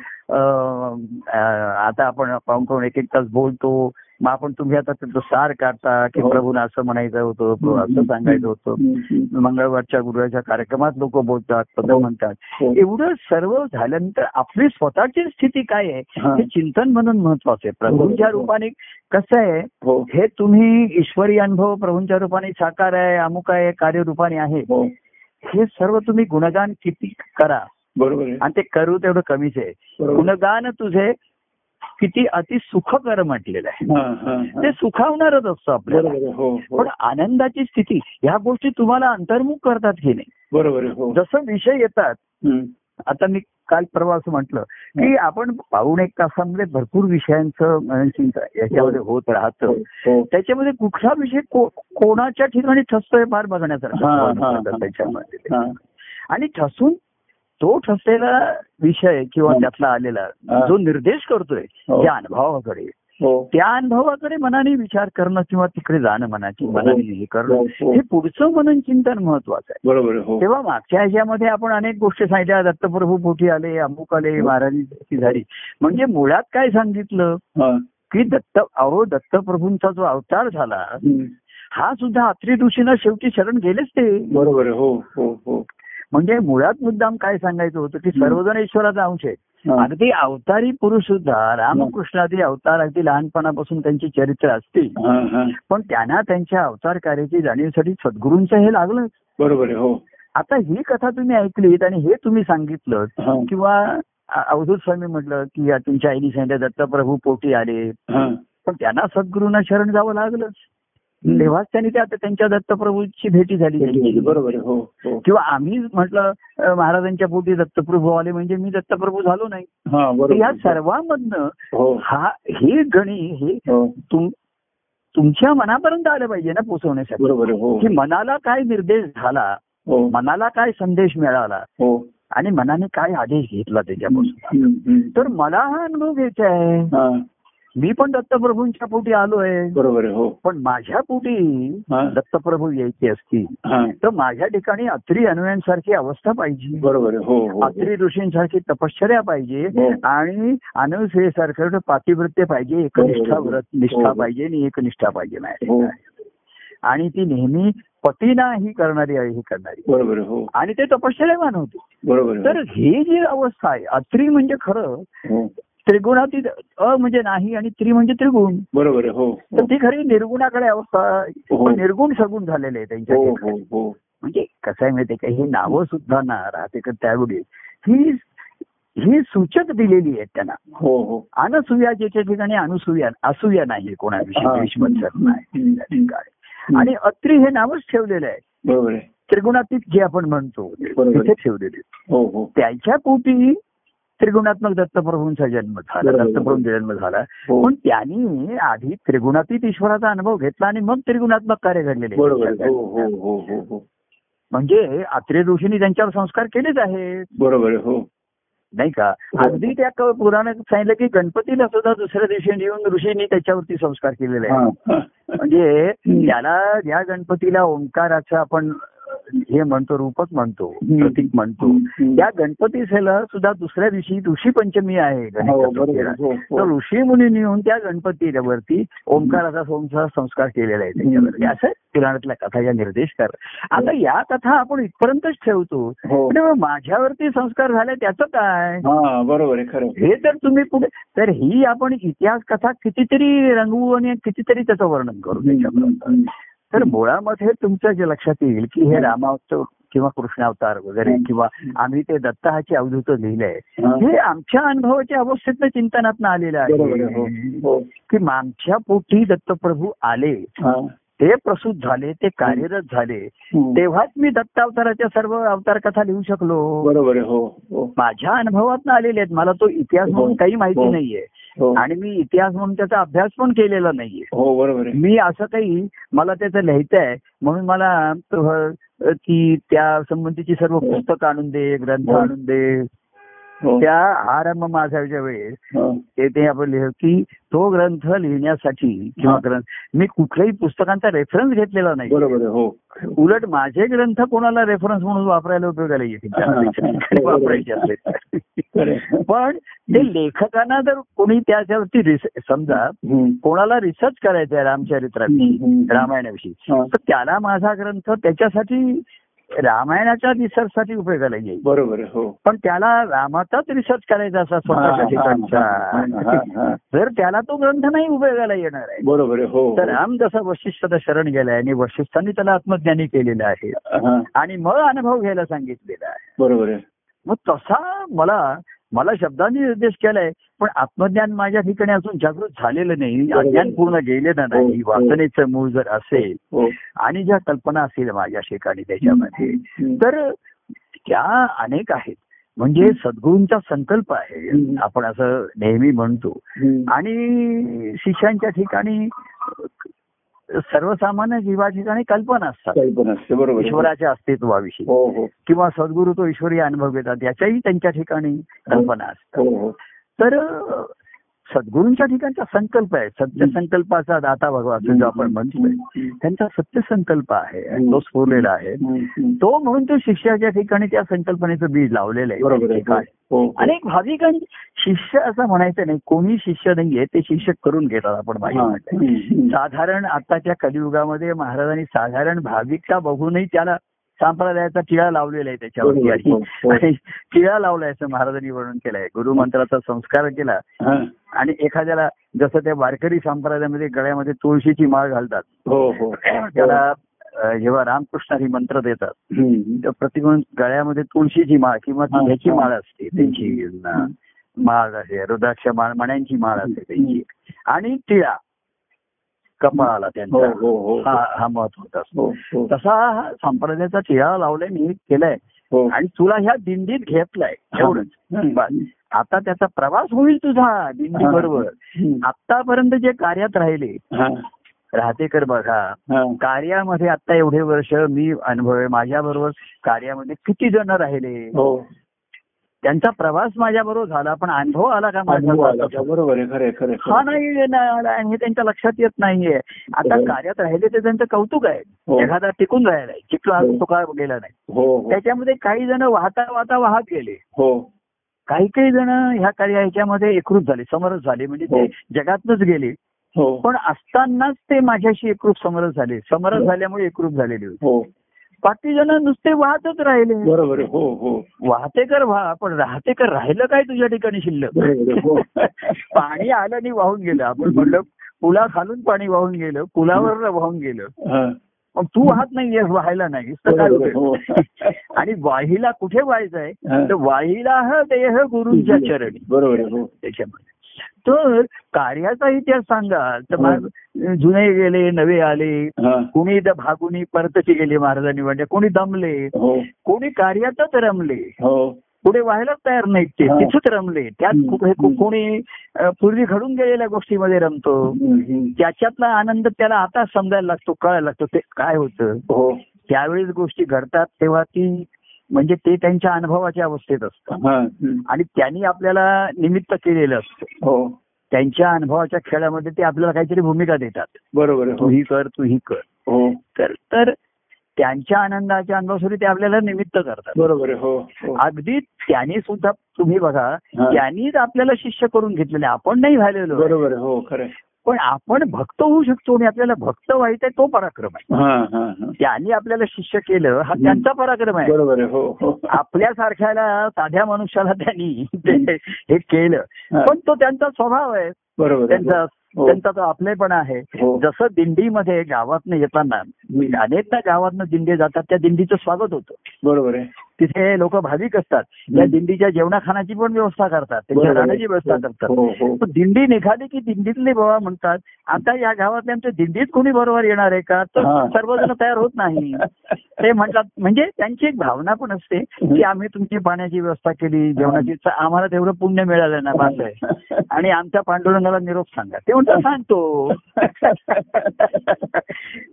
आता आपण एक एक तास बोलतो. मग आपण तुम्ही आता त्याचं सार काढता की हो. प्रभून असं म्हणायचं होतं प्रभू असं सांगायचं होतं. मंगळवारच्या गुरुवारच्या कार्यक्रमात लोक बोलतात पद हो. म्हणतात हो. एवढं सर्व झाल्यानंतर आपली स्वतःची स्थिती काय आहे हा. चिंतन म्हणून महत्वाचं आहे प्रभूंच्या. रूपाने कसं आहे हो तुम्ही ईश्वरी अनुभव प्रभूंच्या रूपाने साकार आहे अमुक आहे कार्यरूपाने आहे हो सर्व तुम्ही गुणगान किती करा बरोबर आणि ते करू तेवढं कमीच आहे गुणगान तुझे किती अति सुखकर म्हटलेलं आहे. ते सुखावणारच असतं आपल्याला हो हो. पण आनंदाची स्थिती ह्या गोष्टी तुम्हाला अंतर्मुख करतात की नाही बरोबर हो जसं विषय येतात. आता मी काल परवा असं म्हटलं की आपण पाऊण एक तासामध्ये भरपूर विषयांचं चिंतन याच्यामध्ये होत राहतं त्याच्यामध्ये कुठला विषय कोणाच्या ठिकाणी ठसतोय फार बघण्यासारखं. त्याच्यामध्ये. आणि ठसून तो ठसलेला विषय किंवा. त्यातला आलेला. जो निर्देश करतोय हो. त्या अनुभवाकडे हो त्या अनुभवाकडे मनाने विचार करणं किंवा तिकडे जाणं मनाची हो. मनाने हे करणं हो, पुढचं मनन चिंतन महत्वाचं आहे बरोबर हो तेव्हा मागच्या ह्याच्यामध्ये आपण अनेक गोष्टी सांगितल्या दत्तप्रभू पोटी आले अमुक आले महाराजांची झाली म्हणजे मुळात काय सांगितलं. की दत्त अहो दत्तप्रभूंचा जो अवतार झाला. हा सुद्धा अत्री ऋषीना शेवटी शरण गेलेच ते बरोबर हो हो हो म्हणजे मुळात मुद्दाम काय सांगायचं होतं की सर्वजण ईश्वराचा अंश आहे. अगदी अवतारी पुरुष सुद्धा रामकृष्णादी अवतार अगदी लहानपणापासून त्यांची चरित्र असतील. पण त्यांना त्यांच्या अवतार कार्याची जाणीवसाठी सद्गुरूंचं हे लागलं बरोबर आहे हो आता ही कथा तुम्ही ऐकलीत आणि हे तुम्ही सांगितलं. किंवा अवधूत स्वामी म्हटलं की या तुमच्या आईने सांगितलं दत्तप्रभू पोटी आले. पण त्यांना सद्गुरूंना शरण जावं लागलंच. तेव्हाच त्यांनी ते आता त्यांच्या दत्तप्रभूची भेटी झाली. बरोबर हो हो. किंवा आम्ही म्हटलं महाराजांच्या पोटी दत्तप्रभू आले म्हणजे मी दत्तप्रभू झालो नाही. हा या. सर्वांमधनं हो. हा हे गणी हे हो. तुम तुमच्या मनापर्यंत आलं पाहिजे ना पोचवण्यासाठी. बरोबर हो. की मनाला काय निर्देश झाला मनाला काय संदेश मिळाला आणि मनाने काय आदेश घेतला त्याच्यापासून. तर मला हा अनुभव घ्यायचा आहे. मी पण दत्तप्रभूंच्या पोटी आलोय बरोबर आहे हो पण माझ्या पोटी. दत्तप्रभू यायचे असतील. तर माझ्या ठिकाणी अत्री अन्वयांसारखी अवस्था पाहिजे बरोबर हो हो, हो अत्री ऋषींसारखी तपश्चर्या पाहिजे हो. आणि अनुसयेसारखं पातिवृत्य पाहिजे एकनिष्ठा. व्रत निष्ठा. पाहिजे आणि एकनिष्ठा पाहिजे माझ्या. आणि ती नेहमी पतीना ही करणारी आहे ही करणारी बरोबर हो आणि ते तपश्चर्यमान होते बरोबर तर ही जी अवस्था आहे अत्री म्हणजे खरं हो त्रिगुणातीत अ म्हणजे नाही आणि त्रि म्हणजे त्रिगुण. बरोबर आहे हो तर ती खरी निर्गुणाकडे अवस्था हो. निर्गुण सगुण झालेले आहे त्यांच्या हो. हो हो. म्हणजे कसं आहे माहितीये का? ही नावं सुद्धा ना राहते का त्यावेळी? ही ही सूचक दिलेली आहेत त्यांना. हो हो. अनसुया ज्याच्या ठिकाणी अनुसूया असूया नाही कोणाविषयी हा. आणि अत्री हे नावच ठेवलेलं आहे. त्रिगुणातीत जे आपण म्हणतो. तिथे ठेवलेले हो हो. त्याच्या पोटी त्रिगुणात्मक दत्तप्रभूंचा जन्म झाला. दत्तप्रभूंचा जन्म झाला. हो. पण त्यांनी आधी त्रिगुणातीत ईश्वराचा अनुभव घेतला आणि मग त्रिगुणात्मक कार्य घडलेले बरोबर आहे हो हो म्हणजे आत्रे ऋषींनी त्यांच्यावर संस्कार केलेच आहेत. बरोबर आहे हो. नाही का? अगदी त्या पुराणात सांगितलं की गणपतीला सुद्धा दुसऱ्या दिवशी येऊन ऋषींनी त्याच्यावरती संस्कार केलेले हा, आहेत. हा. म्हणजे त्याला ज्या गणपतीला ओंकाराचं आपण हे म्हणतो रूपक म्हणतो प्रतीक म्हणतो. त्या गणपतीला सुद्धा दुसऱ्या दिवशी ऋषी पंचमी आहे हो. हो, हो. तर ऋषी मुनी येऊन त्या गणपतीवरती ओंकाराचा संसार संस्कार केलेला आहे त्याच्यावरती. असं पुराणातल्या कथा या निर्देश कर. आता या कथा आपण इथपर्यंतच ठेवतो. माझ्यावरती संस्कार झाले त्याचं काय? हा बरोबर आहे खरं हे तर तुम्ही पुढे तर ही आपण इतिहास कथा कितीतरी रंगवू आणि कितीतरी त्याचं वर्णन करू त्याच्यापर्यंत. तर मुळामध्ये तुमच्या जे लक्षात येईल की हे रामावतार किंवा कृष्णावतार वगैरे किंवा आम्ही ते दत्ताची अवधूत लिहिलंय हा. आमच्या अनुभवाच्या अवस्थेतनं चिंतनातनं आलेलं आहे. हो. हो. की मागच्या पोटी दत्तप्रभू आले. ते प्रसूत झाले ते कार्यरत झाले. तेव्हाच मी दत्तावताराच्या सर्व अवतार कथा लिहू शकलो बरोबर हो हो माझ्या अनुभवात आलेले आहेत मला तो इतिहास म्हणून हो. काही माहिती हो. नाहीये हो आणि मी इतिहास म्हणून त्याचा अभ्यास पण केलेला नाहीये हो बरोबर मी असं काही मला त्याचं लिहायचं आहे म्हणून मला तो, त्या संबंधीची सर्व पुस्तकं आणून दे ग्रंथ हो. आणून दे हो. त्या आरंभ माझाच्या वेळेस हा. ते ते आपण लिहिलं की तो ग्रंथ लिहिण्यासाठी किंवा हा. ग्रंथ मी कुठल्याही पुस्तकांचा रेफरन्स घेतलेला नाही बरोबर हो उलट माझे ग्रंथ कोणाला रेफरन्स म्हणून वापरायला उपयोगाला येतील वापरायचे असले. पण ते लेखकांना जर कोणी त्याच्यावरती समजा. कोणाला रिसर्च करायचं आहे रामचरित्राविषयी. रामायणाविषयी हा. तर त्याला माझा ग्रंथ त्याच्यासाठी रामायणाच्या रिसर्चसाठी उपयोगाला येईल. बरोबर हो. पण त्याला रामाचाच रिसर्च करायचा असा हा, स्वतःच्या हा, हा, हा, ठिकाणचा हा. तर त्याला तो ग्रंथ नाही उपयोगाला येणार आहे. बरोबर आहे हो तर राम जसा वशिष्ठाचा शरण गेलाय आणि वशिष्ठांनी त्याला आत्मज्ञानी केलेलं आहे. हा. आणि मग अनुभव घ्यायला सांगितलेला आहे. बरोबर आहे. मग तसा मला मला शब्दांनी निर्देश केलाय पण आत्मज्ञान माझ्या ठिकाणी अजून जागृत झालेलं नाही. अज्ञान पूर्ण गेलेलं नाही. हो, हो. वासनेचं मूळ जर असेल हो आणि ज्या कल्पना असतील माझ्या ठिकाणी त्याच्यामध्ये. तर त्या अनेक आहेत. म्हणजे सद्गुरूंचा संकल्प आहे. आपण असं नेहमी म्हणतो. आणि शिष्यांच्या ठिकाणी सर्वसामान्य जीवा ठिकाणी कल्पना असतात. बरोबर. ईश्वराच्या अस्तित्वाविषयी. किंवा सद्गुरू तो ईश्वरी अनुभव घेतात याच्याही त्यांच्या ठिकाणी कल्पना असतात. तर सद्गुरूंच्या ठिकाणचा संकल्प आहे. सत्य संकल्पाचा दाता भगवान जो आपण म्हणतोय त्यांचा सत्य संकल्प आहे आणि तो स्फुरलेला आहे. तो म्हणून तो शिष्याच्या ठिकाणी त्या संकल्पनेचं बीज लावलेलं आहे. ठिकाणी. हो, हो. अनेक भाविकां शिष्य असं म्हणायचं नाही. कोणी शिष्य नाहीये ते शिष्य करून घेतात आपण हम्म. साधारण आताच्या कलियुगामध्ये महाराजांनी साधारण भाविकता बघूनही त्याला संप्रदायाचा टिळा लावलेला आहे त्याच्यावरती. हो, हो. टिळा लावलाय असं महाराजांनी वर्णन केलंय गुरुमंत्राचा संस्कार केला. आणि एखाद्याला जसं त्या वारकरी संप्रदायामध्ये गळ्यामध्ये तुळशीची माळ घालतात हो हो त्याला जेव्हा रामकृष्ण ही मंत्र देतात. तर प्रतिमा गळ्यामध्ये तुळशीची माळ किंवा ह्याची. माळ असते त्यांची माळ आहे रुद्राक्ष माळ मण्यांची माळ असते त्यांची आणि टिळा कपाळाला त्यांचा. हो हो हा. हा महत्त्वाचा असतो. हो हो. तसा संप्रदायाचा टिळा लावलाय मी केलाय. आणि तुला ह्या दिंडीत घेतलाय एवढंच. आता त्याचा प्रवास होईल तुझा दिंडी बरोबर. आतापर्यंत जे कार्यात राहिले. राहतेकर बघा. कार्यामध्ये आता एवढे वर्ष मी अनुभव आहे माझ्या बरोबर कार्यामध्ये किती जण राहिले? त्यांचा प्रवास माझ्या बरोबर झाला पण अनुभव आला का माझा? बरोबर आहे हा. नाही हे त्यांच्या लक्षात येत नाहीये आता हो. कार्यात राहिले ते त्यांचं कौतुक आहे हो. एखादा टिकून राहिलाय चिकला हो. तो काय गेला नाही हो हो त्याच्यामध्ये काही जण वाहता वाहता वाहत गेले हो काही काही जण ह्या कार्या ह्याच्यामध्ये एकरूप झाले समरस झाले म्हणजे ते हो. जगातच गेले हो पण असतानाच ते माझ्याशी एकरूप समरस झाले समरस हो. झाल्यामुळे एकरूप झालेले होते हो बाकी जण नुसते वाहतच राहिले. बरोबर हो हो. वाहते कर व्हा पण राहते कर राहिलं काय तुझ्या ठिकाणी शिल्लक? हो. पाणी आलं आणि वाहून गेलं. आपण म्हणलं पुला खालून पाणी वाहून गेलं पुलावर वाहून गेलं. हा. मग तू वाहत नाहीयेस व्हायला नाही? हो. आणि वाहीला कुठे व्हायचंय. तर वाहीला ह देह गुरुंच्या चरणी. बरोबर हो. त्याच्यामध्ये. तर कार्याचा इतिहास सांगा. तर मग जुने गेले नवे आले. हा. कोणी भागुनी परतची गेले महाराजांनी म्हणजे कोणी दमले? हो. कोणी कार्यातच रमले? हो. पुढे व्हायलाच तयार नाहीत ते. हा. तिथंच रमले. त्यात कोणी पूर्वी घडून गेलेल्या गोष्टीमध्ये रमतो. त्याच्यातला आनंद त्याला आता समजायला लागतो कळायला लागतो ते काय होतं. हो. त्यावेळेस गोष्टी घडतात तेव्हा ती म्हणजे ते त्यांच्या अनुभवाच्या अवस्थेत असतं. हा. आणि त्यांनी आपल्याला निमित्त केलेलं असतं. हो. त्यांच्या अनुभवाच्या खेळामध्ये ते आपल्याला काहीतरी भूमिका देतात. बरोबर आहे. तू हो ही कर तू ही कर. हो. तर तर त्यांच्या आनंदाच्या अनुभवासाठी ते आपल्याला निमित्त करतात. बरोबर हो. हो. अगदी त्यांनी सुद्धा तुम्ही बघा हा. त्यांनीच आपल्याला शिष्य करून घेतलेले आपण नाही झालेलो बरोबर हो खरं. पण आपण भक्त होऊ शकतो आणि आपल्याला भक्त व्हायचंय तो पराक्रम आहे. हा हा हा. त्यांनी आपल्याला शिष्य केलं हा त्यांचा पराक्रम आहे. बरोबर आहे हो हो. आपल्यासारख्याला साध्या मनुष्याला त्यांनी हे केलं. पण तो त्यांचा स्वभाव आहे. बरोबर आहे. त्यांचा हो. त्यांचा तो आपलेपणा आहे. हो. जसं दिंडीमध्ये गावातनं येताना अनेकदा गावातनं दिंडी जातात त्या दिंडीचं स्वागत होतं. बरोबर आहे. तिथे लोक भाविक असतात त्या दिंडीच्या जेवणाखानाची पण व्यवस्था करतात. त्यांच्या. राहण्याची व्यवस्था करतात. हो हो. पण दिंडी निघाली की दिंडीतले बाबा म्हणतात आता या गावातले आमच्या दिंडीत कोणी बरोबर येणार आहे का? तर हा. सर्वजण तयार होत नाही. ते म्हणतात म्हणजे त्यांची एक भावना पण असते की आम्ही तुमची पाण्याची व्यवस्था केली जेवणाची आम्हाला तेवढं पुण्य मिळालं ना बस आहे. आणि आमच्या पांडुरंगाला निरोप सांगा. ते म्हणतात सांगतो.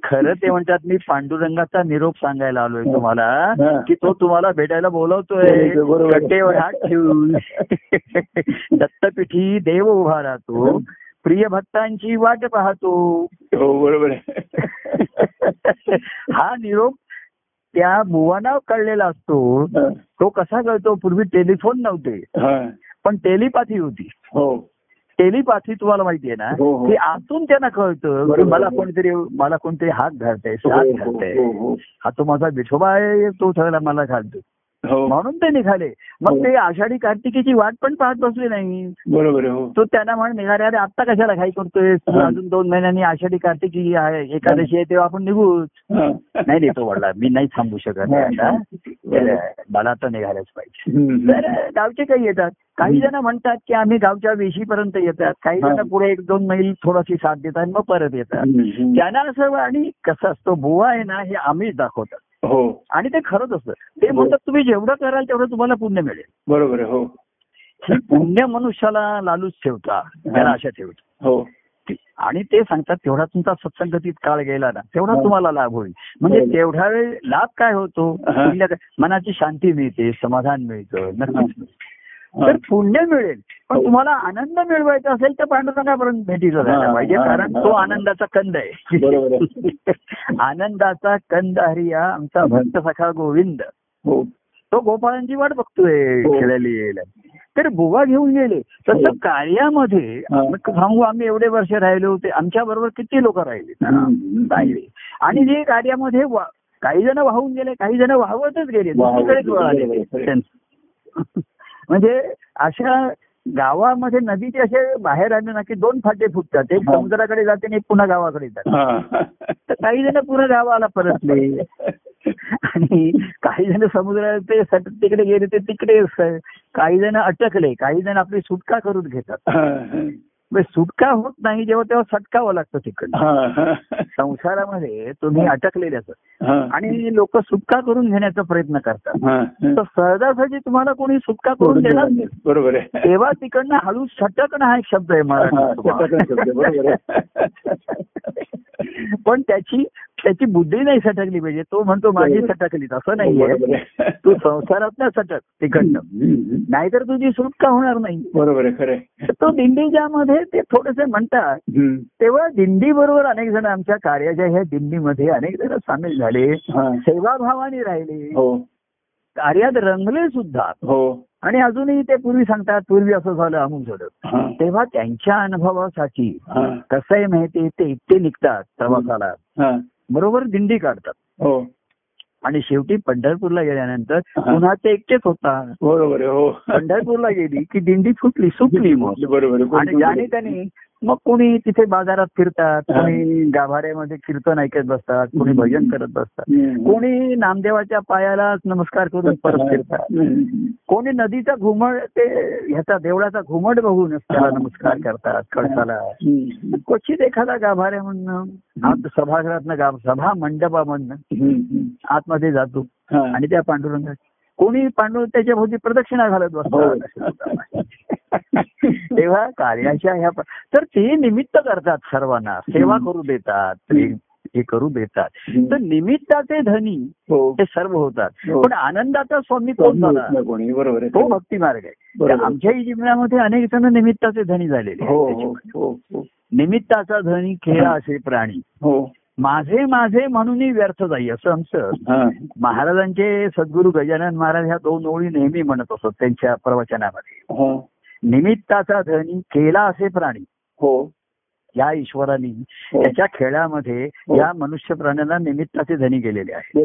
खरं ते म्हणतात मी पांडुरंगाचा निरोप सांगायला आलोय हा. तुम्हाला हा. की तो तुम्हाला भेटायला बोलवतोय. गड्डेवर हात ठेवून. दत्तपीठी देव उभा राहतो. प्रिय भक्तांची वाट पाहतो. हो बरोबर हा निरोप त्या बुवाना कळलेला असतो. हा. तो कसा कळतो? पूर्वी टेलिफोन नव्हते. हा. पण टेलिपाथी होती. हो. टेलिपाथी तुम्हाला माहितीये ना हो, हो. की आतून त्यांना कळतं की. मला कोणीतरी मला कोणतरी हात घालतंय हो, साथ हो, घालतंय हो, तो माझा विठोबा आहे तो सगळा मला घालतो म्हणून ते निघाले मग हो. ते आषाढी कार्तिकीची वाट पण पाहत बसले नाही बरोबर हो तो त्यांना म्हणून निघाले अरे आता कशाला घाई करतोय हा. अजून दोन महिन्यांनी आषाढी कार्तिकी आहे एकादशी आहे तेव्हा आपण निघू हा. नाही नाही तो वडला मी नाही थांबू शकत हा. आता मला आता निघायलाच पाहिजे. तर गावचे काही येतात काही जण म्हणतात की आम्ही गावच्या वेशीपर्यंत येतात काही जण हा. पुढे एक दोन मैल थोडीशी साथ देतात मग परत येतात. त्यांना असं आणि कसं असतं बुवा आहे ना हे आम्हीच दाखवतात हो. आणि ते खरंच असतं. ते म्हणतात तुम्ही जेवढं कराल तेवढं तुम्हाला पुण्य मिळेल. बरोबर हो. ही पुण्य मनुष्याला लालूच ठेवता त्याला आशा ठेवतो. हो. आणि ते सांगतात तेवढा तुमचा सत्संगतीत काळ गेला ना तेवढा हा. तुम्हाला लाभ होईल. म्हणजे. तेवढा वेळ लाभ काय होतो? हा. मनाची शांती मिळते समाधान मिळतं नक्कीच. हा. तर पुण्य मिळेल. पण हो. तुम्हाला आनंद मिळवायचा असेल तर पांडुरंगापर्यंत जायला हा, पाहिजे कारण तो. आनंदाचा कंद आहे. आनंदाचा कंद हरिया आमचा भक्त सखा गोविंद. हो. तो गोपाळांची वाट बघतोय हो. खेळायला यायला. तर बुवा घेऊन गेले. तसं. कार्यामध्ये सांगू आम्ही एवढे वर्ष राहिले होते. आमच्या बरोबर किती लोक राहिले. राहिले. आणि जे कार्यामध्ये काही जण वाहून गेले काही जण वाहवतच गेले. दुसरीकडेच वळाले. म्हणजे अशा गावामध्ये नदीचे असे बाहेर आले ना की दोन फाटे फुटतात. एक. समुद्राकडे जाते आणि एक पुन्हा गावाकडे जाते. हा. तर काही जण पुन्हा गावाला परतले. आणि काही जण समुद्रात ते सट- तिकडे गेले ते तिकडे काही जण अटकले. काही जण आपली सुटका करून घेतात. सुटका होत नाही जेव्हा तेव्हा सटकावं लागतं तिकडनं. हा. संसारामध्ये तुम्ही अटकलेले असत. आणि लोक सुटका करून घेण्याचा प्रयत्न करतात. तर सहजासहजी तुम्हाला कोणी सुटका करून देणार नाही. बरोबर आहे. तेव्हा तिकडनं हळू सटकणं हा एक शब्द आहे मराठी पण त्याची त्याची बुद्धी नाही सटकली पाहिजे. तो म्हणतो माझी सटकली असं नाहीये. तू संसारात ना सटक तिकडनं. नाहीतर तुझी सुटका होणार नाही. बरोबर आहे खरं तो दिंडी ज्यामध्ये ते थोडेसे म्हणतात. तेव्हा दिंडी बरोबर अनेक जण आमच्या कार्याच्या ह्या दिंडीमध्ये अनेक जण सामील झाले. सेवाभावाने राहिले. हो. कार्यात रंगले सुद्धा. हो. आणि अजूनही ते पूर्वी सांगतात पूर्वी असं झालं अमुक झालं. तेव्हा त्यांच्या अनुभवासाठी. कसं आहे माहिती ते एकटे निघतात प्रवासाला. बरोबर दिंडी काढतात. हो. आणि शेवटी पंढरपूरला गेल्यानंतर. पुन्हा ते एकटेच होतात बरोबर हो पंढरपूरला गेली की दिंडी फुटली सुटली मग. आणि ज्याने त्याने मग कोणी तिथे बाजारात फिरतात कोणी गाभाऱ्यामध्ये कीर्तन ऐकत बसतात कोणी भजन करत बसतात. कोणी नामदेवाच्या पायाला नमस्कार करून परत फिरतात. कोणी नदीचा घुमट ते ह्याचा देवळाचा घुमट बघून त्याला नमस्कार करतात कळसाला. क्वचित एखादा गाभाऱ्या म्हणणं सभागृहातनं गाभ सभा मंडपामधनं. आतमध्ये जातो. आणि त्या पांडुरंगा कोणी पांडुरंग त्याच्या भोवती प्रदक्षिणा घालत बसतात. तेव्हा कार्याच्या ह्या तर ते निमित्त करतात सर्वांना. सेवा करू देतात हे करू देतात. तर निमित्ताचे धनी हो. ते सर्व होतात. हो. पण आनंदाचा स्वामी कोण बरोबर तो भक्ती मार्ग आहे आमच्याही जीवनामध्ये अनेक जण निमित्ताचे धनी झालेले हो हो. हो हो. निमित्ताचा धनी खेळा असे प्राणी. हो. माझे माझे म्हणूनही व्यर्थ जाई असं आमचं हा. महाराजांचे सद्गुरू गजानन महाराज ह्या दोन ओळी नेहमी म्हणत असत त्यांच्या प्रवचनामध्ये हा. निमित्ताचा धनी केला असे प्राणी हो या ईश्वराने हो. त्याच्या खेळामध्ये हो. या मनुष्य प्राण्याला निमित्ताचे धनी गेलेले आहे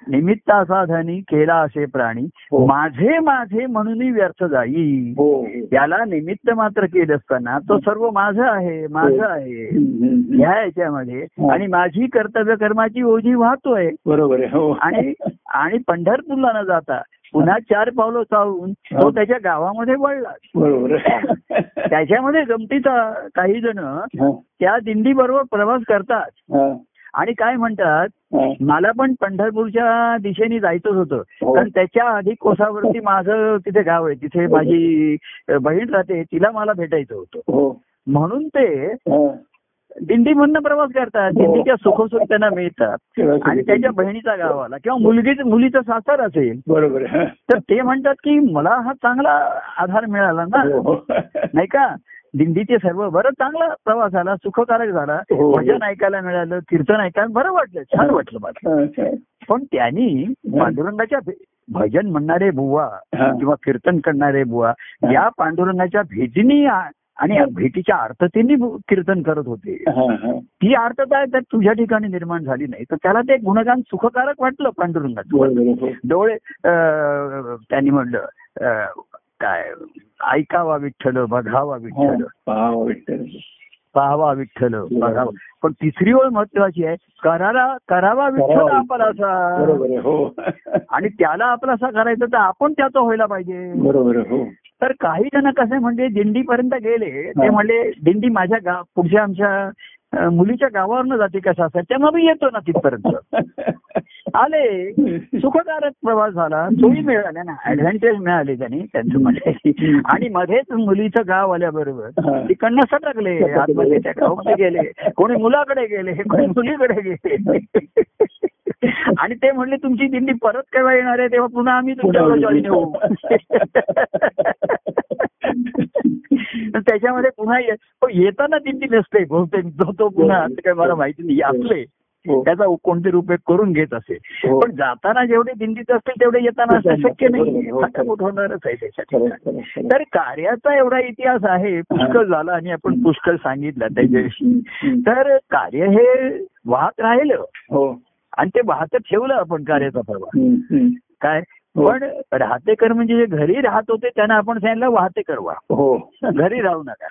बरोबर आहे. हो निमित्ताचा धनी केला असे प्राणी हो. माझे माझे म्हणूनही व्यर्थ जाई हो याला निमित्त मात्र केलं असताना तो सर्व माझं आहे माझं आहे हम्म, हम्म. ह्या याच्यामध्ये हो. आणि माझी कर्तव्य कर्माची ओझी वाहतोय बरोबर आहे हो आणि आणि पंढरपूरला न जाता पुन्हा चार पावलं चालून तो हो. त्याच्या गावामध्ये वळला बरोबर आहे त्याच्यामध्ये गमतीचा काही जण हा. त्या दिंडी बरोबर प्रवास करतात हा. आणि काय म्हणतात हा. मला पण पंढरपूरच्या दिशेने जायचंच होतं. हो. कारण त्याच्या आधी कोसावरती माझं तिथे गाव आहे. तिथे माझी अ, बहीण राहते. तिला मला भेटायचं होतं. हो. म्हणून ते हा. दिंडीमधनं प्रवास करतात. हो. दिंडीच्या सुखसुख त्यांना मिळतात. आणि त्याच्या बहिणीचा गावाला किंवा मुलगीच मुलीचं सासर असेल. बरोबर तर ते म्हणतात की मला हा चांगला आधार मिळाला ना. हो, हो. नाही का? दिंडीचे सर्व बरं चांगला प्रवास झाला सुखकारक झाला हो. भजन ऐकायला मिळालं कीर्तन ऐकायला बरं वाटलं छान वाटलं मला. पण त्यांनी पांडुरंगाच्या भजन म्हणणारे बुवा हा. किंवा कीर्तन करणारे बुवा या पांडुरंगाच्या भेटीनी आणि भेटीच्या अर्थतेनी बु- कीर्तन करत होते हा, हा. ती अर्थता तर तुझ्या ठिकाणी निर्माण झाली नाही तर त्याला ते गुणगान सुखकारक वाटलं पांडुरंगाचं हो. डोळे त्यांनी म्हणलं काय? ऐकावा विठ्ठल बघावा विठ्ठल. हो. पाहावं विठ्ठल. पाहावा विठ्ठल बघावा. पण तिसरी ओळ महत्वाची आहे करारा करावा विठ्ठल. आपलासा हो. आणि त्याला आपलासा करायचं तर आपण त्याचं व्हायला पाहिजे. बरोबर हो. तर काही जण कसे म्हणजे दिंडीपर्यंत गेले ते हा. म्हणले दिंडी माझ्या गाव पुढच्या आमच्या मुलीच्या गावावरनं जाते कसं असं तेव्हा मी येतो ना तिथपर्यंत. आले. सुखकारक प्रवास झाला. सोयी मिळाल्या ना. ऍडव्हान्टेज मिळाले त्यांनी त्यांचं म्हणजे आणि मध्येच मुलीचं गाव आल्याबरोबर हा. तिकडनं सटकले आतमध्ये त्या गावामध्ये गेले. कोणी मुलाकडे गेले कोणी मुलीकडे गेले. आणि ते म्हणले तुमची दिंडी परत केव्हा येणार आहे? तेव्हा पुन्हा आम्ही तुमच्याकडे जॉईन होऊ. त्याच्यामध्ये पुन्हा येताना दिंडी नसते बहुतेक. जो तो पुन्हा असं काय मला माहिती नाही. असले हो. त्याचा कोणते उपयोग करून घेत असे हो. पण जाताना जेवढे दिंडीत असतील तेवढे येताना असणं शक्य नाही हो. होणारच आहे त्याच्या खरं, ठिकाणी. खरं, खरं. तर कार्याचा एवढा इतिहास आहे पुष्कळ झाला आणि आपण पुष्कळ सांगितलं त्याच्याविषयी. तर कार्य हे वाहत राहिलं. हो. आणि ते वाहत ठेवलं आपण कार्याचा प्रवाह. काय? हो. पण राहतेकर म्हणजे जे घरी राहत होते त्यांना आपण सांगितलं वाहतेकर व्हा. हो. घरी राहू नका.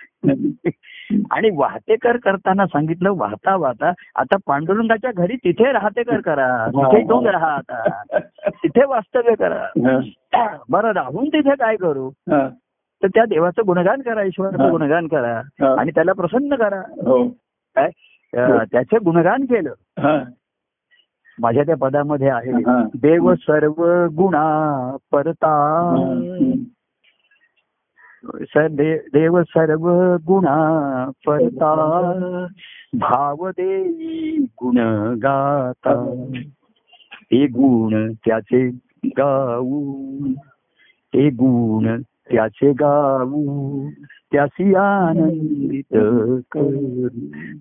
आणि वाहतेकर करताना सांगितलं वाहता वाहता आता पांडुरंगाच्या घरी तिथे राहतेकर करा तिथे जाऊन राहा आता तिथे वास्तव्य करा हा. बरं राहून तिथे काय करू हा. तर त्या देवाचं गुणगान करा ईश्वराचं हा. गुणगान करा हा. आणि त्याला प्रसन्न करा हो काय अं, त्याचं गुणगान केलं हा. माझ्या त्या पदामध्ये आहे हा. देव सर्व गुणा परता देव सर्व गुणा परता भाव देई गुण गाता हे गुण त्याचे गाऊ हे गुण त्याचे गाऊ त्याशी आनंदित कर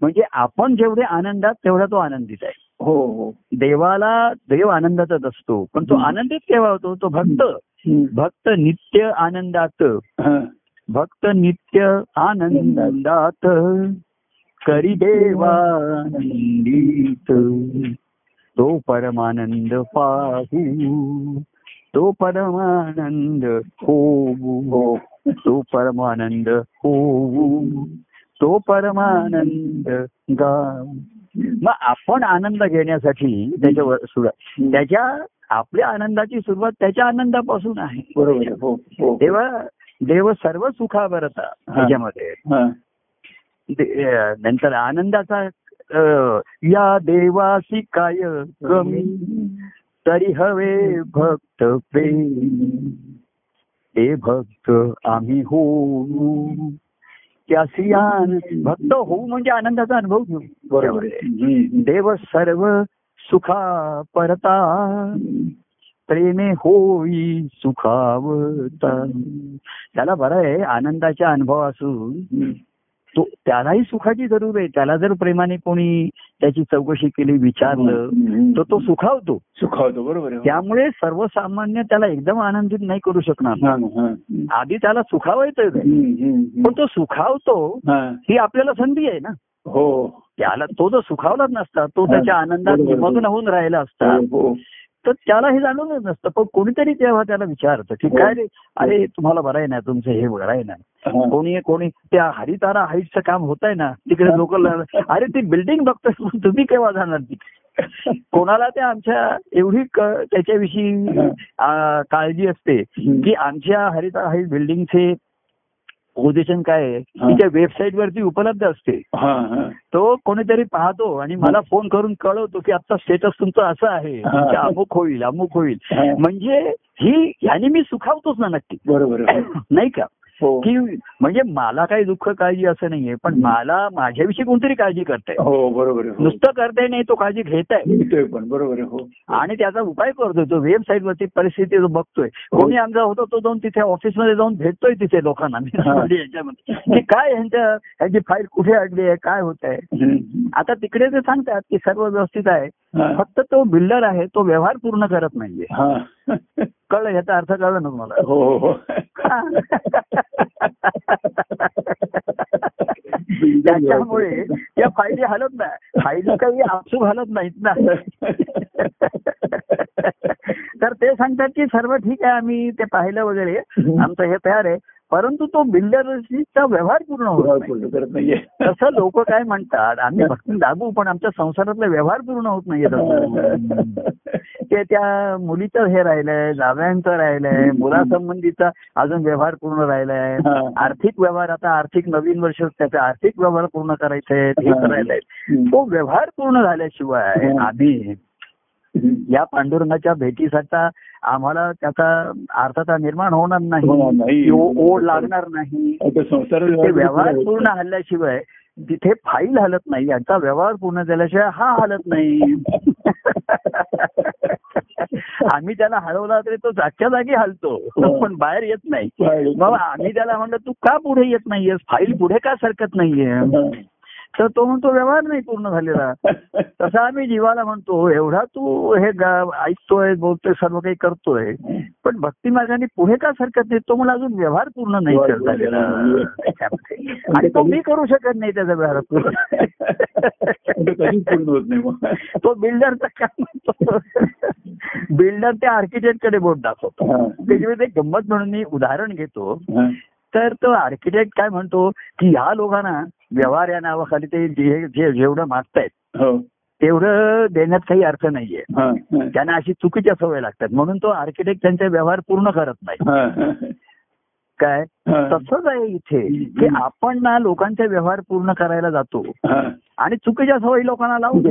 म्हणजे आपण जेवढे आनंदात तेवढा तो आनंदित आहे. हो हो. देवाला देव आनंदातच असतो. पण तो आनंदित केव्हा होतो? तो भक्त. भक्त नित्य आनंदात. हा. भक्त नित्य आनंदात. करी देवानंदित तो परमानंद पाहू. तो परमानंद होऊ. हो. तो परमानंद होऊ. तो परमानंद गाऊ. मग आपण आनंद घेण्यासाठी त्याच्यावर सुरुवात त्याच्या आपल्या आनंदाची सुरुवात त्याच्या आनंदापासून आहे. बरोबर आहे. हो हो. तेव्हा देव सर्व सुखावरता त्याच्यामध्ये. हा. नंतर आनंदाचा या देवासी काय कमी तरी हवे भक्त प्रेम. हे भक्त आम्ही होऊ. त्यासी आनंद भक्त होऊ म्हणजे आनंदाचा अनुभव घेऊ बरोबर. देव सर्व सुखा परता प्रेमे होई सुखावता त्याला बरं आहे आनंदाच्या अनुभव असून. तो त्यालाही सुखाची जरूर आहे त्याला जर प्रेमाने कोणी त्याची चौकशी केली विचारलं. तर तो सुखावतो सुखावतो बरोबर. त्यामुळे सर्वसामान्य त्याला एकदम आनंदित नाही करू शकणार. आधी त्याला सुखावायचं. पण तो सुखावतो हा. आपल्याला संधी आहे ना हो त्याला तो जर सुखावलाच नसता तो त्याच्या आनंदात बरोबर. मग्न होऊन राहिला असता हो, हो. तर त्याला हे जाणवलंच नसतं. पण कोणीतरी तेव्हा त्याला विचारतं की काय रे? अरे तुम्हाला बरं आहे ना तुमचं हे बरं आहे ना. हा. कोणी कोणी त्या हरितारा हाईटचं काम होत आहे ना तिकडे लोक अरे ती बिल्डिंग बघतोय पण तुम्ही केव्हा जाणार ती? कोणाला त्या आमच्या एवढी त्याच्याविषयी काळजी असते की आमच्या हरितारा हाईट बिल्डिंगचे पोझिशन काय आहे त्या वेबसाईट वरती उपलब्ध असते. तो कोणीतरी पाहतो आणि मला फोन करून कळवतो की आता स्टेटस तुमचं असं आहे. तुमचं अमुक होईल अमुक होईल. म्हणजे ही ह्याने मी सुखावतोच ना नक्की बरोबर. नाही का की म्हणजे मला काही दुःख काळजी असं नाहीये पण मला माझ्याविषयी कोणतरी काळजी करताय हो बरोबर हो. नुसतं करताय नाही तो काळजी घेत आहे पण बरोबर आहे हो आणि त्याचा उपाय करतोय तो वेबसाईट वरती परिस्थिती जो बघतोय कोणी आमचा होतो तो जाऊन तिथे ऑफिसमध्ये जाऊन भेटतोय तिथे लोकांना हा. म्हणजे याच्यामध्ये की काय यांच्या यांची फाईल कुठे अडली आहे काय होत आहे. आता तिकडे ते सांगतात की सर्व व्यवस्थित आहे हा. फक्त तो बिल्डर आहे तो व्यवहार पूर्ण करत नाहीये. हा. कळलं याचा अर्थ कळलं ना तुम्हाला? हो हो हो. त्याच्यामुळे त्या फायली हलत नाही. फायली काही आपसूक हलत नाहीत ना. तर ते सांगतात की सर्व ठीक आहे आम्ही ते पाहिलं वगैरे. आमचं हे तयार आहे. परंतु तो बिल्डरचा व्यवहार पूर्ण होत नाही तसं लोक काय म्हणतात आम्ही भक्ती दाबू पण आमच्या संसारातला व्यवहार पूर्ण होत नाहीये ते त्या मुलीचं हे राहिलंय जावयांचं राहिलंय मुलासंबंधीचा अजून व्यवहार पूर्ण राहिलाय. आर्थिक व्यवहार आता आर्थिक नवीन वर्ष त्याचे आर्थिक व्यवहार पूर्ण करायचे हे. करायला हम्म. तो व्यवहार पूर्ण झाल्याशिवाय. आम्ही या पांडुरंगाच्या भेटीसाठी आम्हाला त्याचा अर्थता निर्माण होणार नाही ओढ लागणार नाही. व्यवहार पूर्ण हल्ल्याशिवाय तिथे फाईल हलत नाही. यांचा व्यवहार पूर्ण झाल्याशिवाय हा हलत नाही. आम्ही त्याला हलवला तरी तो जागच्या जागी हलतो. पण बाहेर येत नाही. मग आम्ही त्याला म्हणलं तू का पुढे येत नाहीयेस? फाईल पुढे का सरकत नाहीये? तर तो म्हणतो व्यवहार नाही पूर्ण झालेला. तसा आम्ही जीवाला म्हणतो एवढा तू हे ऐकतोय बोलतोय सर्व काही करतोय पण भक्ती मार्गाने पुढे का सरकत नाही? तो मला अजून व्यवहार पूर्ण नाही करता. आणि तो मी करू शकत नाही त्याचा व्यवहार पूर्ण. ते होत नाही तो बिल्डरचा काय म्हणतो? बिल्डर त्या आर्किटेक्टकडे बोट दाखवतो. त्याच्यामध्ये एक गंमत म्हणून मी उदाहरण घेतो. तर तो आर्किटेक्ट काय म्हणतो की ह्या लोकांना व्यवहार या नावाखाली ते जे जे- जेवढं मागतायत हो तेवढं देण्यात काही अर्थ नाहीये. त्यांना अशी चुकीच्या सवय लागतात म्हणून तो आर्किटेक्ट त्यांचे व्यवहार पूर्ण करत नाही. काय. तसंच आहे इथे की आपण ना लोकांचे व्यवहार पूर्ण करायला जातो. आणि चुकीच्या सवयी लोकांना लावून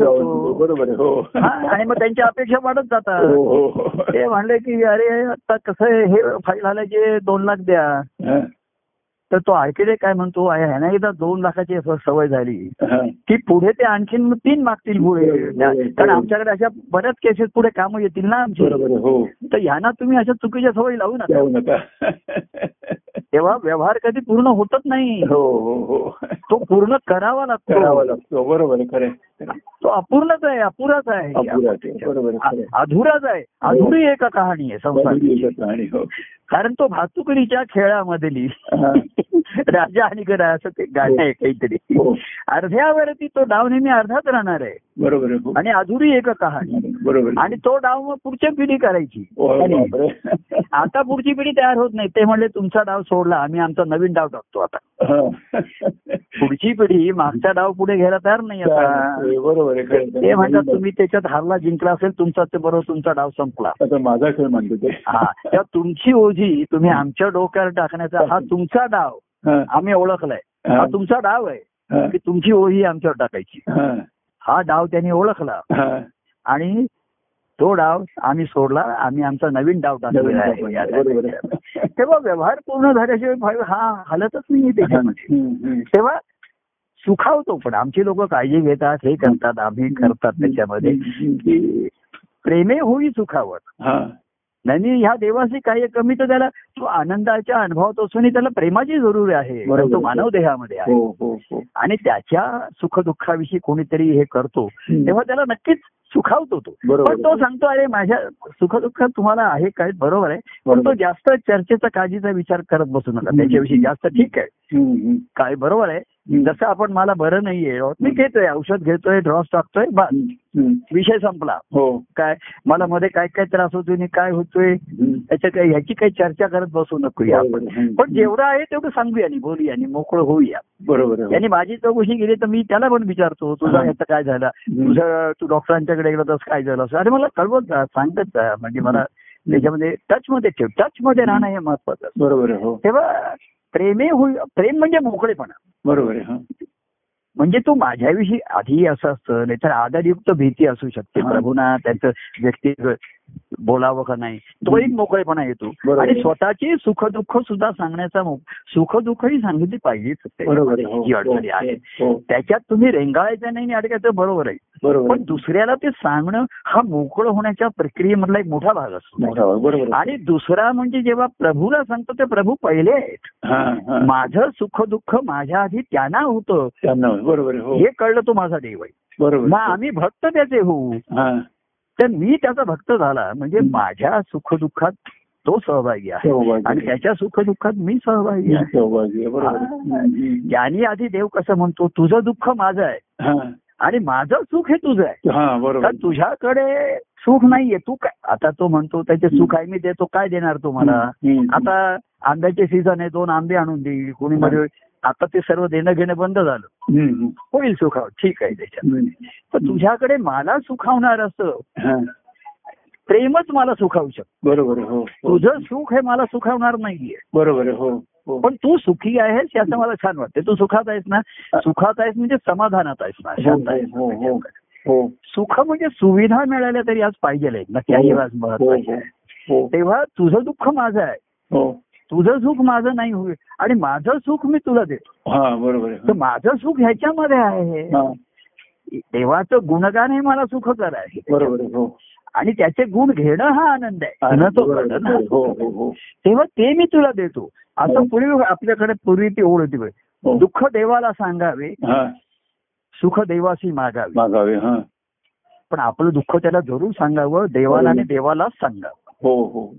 बरोबर आहे हो हा, आणि मग त्यांच्या अपेक्षा वाढत जातात. ते म्हणले की अरे आता कसं हे फाईल आल्याचे दोन लाख द्या. तर तो आर्किटेक्ट काय म्हणतो "अरे, ह्याना एकदा दोन लाखाची सवय झाली. की पुढे ते आणखीन तीन मागतील पुढे. कारण आमच्याकडे अशा बऱ्याच केसेस पुढे कामं येतील ना आमची. हो. तर ह्यांना तुम्ही अशा चुकीच्या सवयी लावू नका. तेव्हा व्यवहार कधी पूर्ण होतच नाही. हो हो हो. तो पूर्ण करावा करावा लागतो. लागतो बरोबर खरं. तो अपूर्णच आहे अपुराच आहे. अधुराच आहे. अधुरी एक कहाणी आहे संसार हो. कारण तो भातुकलीच्या खेळामधली हा. राजा आणि गडा असं ते गाणं आहे काहीतरी. हो. अर्ध्यावरती तो डाव नेहमी अर्धाच राहणार आहे. बरोबर हो. आणि अधुरी एक कहाणी बरोबर. आणि तो डाव मग पुढच्या पिढी करायची. आता पुढची पिढी तयार होत नाही ते म्हणले तुमचा डाव सोडला आम्ही आमचा नवीन डाव टाकतो आता. पुढची पिढी मागचा डाव पुढे घ्यायला तयार नाही आता बरोबर. ते म्हणतात तुम्ही त्याच्यात हारला जिंकला असेल तुमचा ते बरोबर तुमचा डाव संपला माझा खेळ म्हणतो हा तेव्हा तुमची ओझी तुम्ही आमच्या डोक्यावर टाकण्याचा हा तुमचा डाव. आम्ही ओळखलाय हा तुमचा डाव आहे. की तुमची ओझी आमच्यावर टाकायची हा. डाव त्यांनी ओळखला. आणि तो डाव आम्ही सोडला. आम्ही आमचा नवीन डाव. आहे. तेव्हा व्यवहार पूर्ण झाल्याशिवाय हा हलतच नाही त्याच्यामध्ये. तेव्हा सुखावतो पण. आमची लोक काळजी घेतात हे करतात आम्ही करतात त्याच्यामध्ये. की प्रेमे होई सुखावत हा. नाही ह्या देवाशी काही कमी तर त्याला तो आनंदाच्या अनुभवात असूनही त्याला प्रेमाची जरुरी आहे. तो मानव देहामध्ये आहे. हो हो हो. आणि त्याच्या सुखदुःखाविषयी कोणीतरी हे करतो तेव्हा त्याला नक्कीच सुखावतो तो. पण तो सांगतो अरे माझ्या सुखदुःखात तुम्हाला आहे काय बरोबर आहे पण तो. जास्त चर्चेचा काळजीचा विचार करत बसू नका. त्याच्याविषयी जास्त ठीक आहे. काय बरोबर आहे. जसं आपण मला बरं नाहीये मी घेतोय औषध घेतोय ड्रॉस टाकतोय. विषय संपला हो काय मला मध्ये काय काय त्रास होतोय आणि काय होतोय. त्याच्या काही ह्याची काही चर्चा करत बसू नकोया आपण. पण जेवढं आहे तेवढं सांगूया आणि बोलूया आणि मोकळं होऊया बरोबर आहे. यांनी माझी चौकशी केली तर मी त्याला पण विचारतो तुझा. ह्याचं काय झालं. तुझं तू डॉक्टरांच्याकडे गेला तर काय झालं? असं. अरे मला कळवत जा सांगत जा म्हणजे मला त्याच्यामध्ये टच मध्ये ठेव. टच मध्ये राहणं हे महत्वाचं बरोबर हो. तेव्हा प्रेमे होई प्रेम म्हणजे मोकळेपणा. बरोबर आहे हा. म्हणजे तू माझ्याविषयी आधी असं असतं नाहीतर आदरयुक्त भीती असू शकते. प्रभूना त्याचं व्यक्ती बोलावं का नाही? तो एक मोकळेपणा येतो. आणि स्वतःची सुख दुःख सुद्धा सांगण्याचा सुख दुःखही सांगितली पाहिजेच. बरोबर आहे. हो, ही अडचणी हो, आहेत हो. त्याच्यात तुम्ही रेंगाळायचं नाही अडकायचं बरोबर आहे. पण दुसऱ्याला ते सांगणं हा मोकळं होण्याच्या प्रक्रियेमधला एक मोठा भाग असतो. आहे. आणि दुसरा म्हणजे जेव्हा प्रभूला सांगतो ते प्रभू पहिले आहेत. हा, हा. माझं सुख दुःख माझ्या आधी त्यांना होतं. आहे. हो. हे कळलं तो माझा देव आहे. बरोबर मग आहे. आम्ही भक्त त्याचे होऊ. हा. तर मी त्याचा भक्त झाला. म्हणजे माझ्या सुख दुःखात तो सहभागी आहे. आणि त्याच्या सुख दुःखात मी सहभागी आहे. त्यांनी आधी देव कसं म्हणतो? तुझं दुःख माझं आहे. आणि माझं सुख हे तुझं आहे. तुझ्याकडे सुख नाहीये. तू काय? आता तो म्हणतो त्याचे सुख आहे मी देतो. काय देणार तो मला. आता आंब्याचे सीझन आहे. दोन आंबे आणून देईल कोणी मध्ये आता ते सर्व देणं घेणं बंद झालं. होईल सुखाव ठीक आहे त्याच्यात. पण तुझ्याकडे मला सुखावणार असं. प्रेमच मला सुखावू शकतो. बरोबर. हो हो. तुझं सुख हे मला सुखावणार नाहीये. बरोबर. हो हो. पण तू सुखी आहेस याचं मला छान वाटतं तू सुखात आहेस ना? सुखात आहेस म्हणजे समाधानात आहेस ना? शांत आहेस सुख म्हणजे सुविधा मिळाल्या तरी आज पाहिजे आहेत ना? त्याही आज महत्त्वाचे आहे. हो. तेव्हा तुझं दुःख माझं आहे. तुझं सुख माझं नाही होईल. आणि माझं सुख मी तुला देतो. हा बरोबर तर. माझं सुख ह्याच्यामध्ये आहे. हा. देवाचं गुणगान हे मला सुखकर आहे. बरोबर आहे. हो. आणि त्याचे गुण घेणं हा आनंद आहे. हो हो तेव्हा ते मी तुला देतो. असं पूर्वी आपल्याकडे पूर्वी ती ओढ होती. दुःख देवाला सांगावे सुख देवाशी मागावे. मागावे पण आपलं दुःख त्याला जरूर सांगावं देवाला आणि देवालाच सांगावं. हो हो.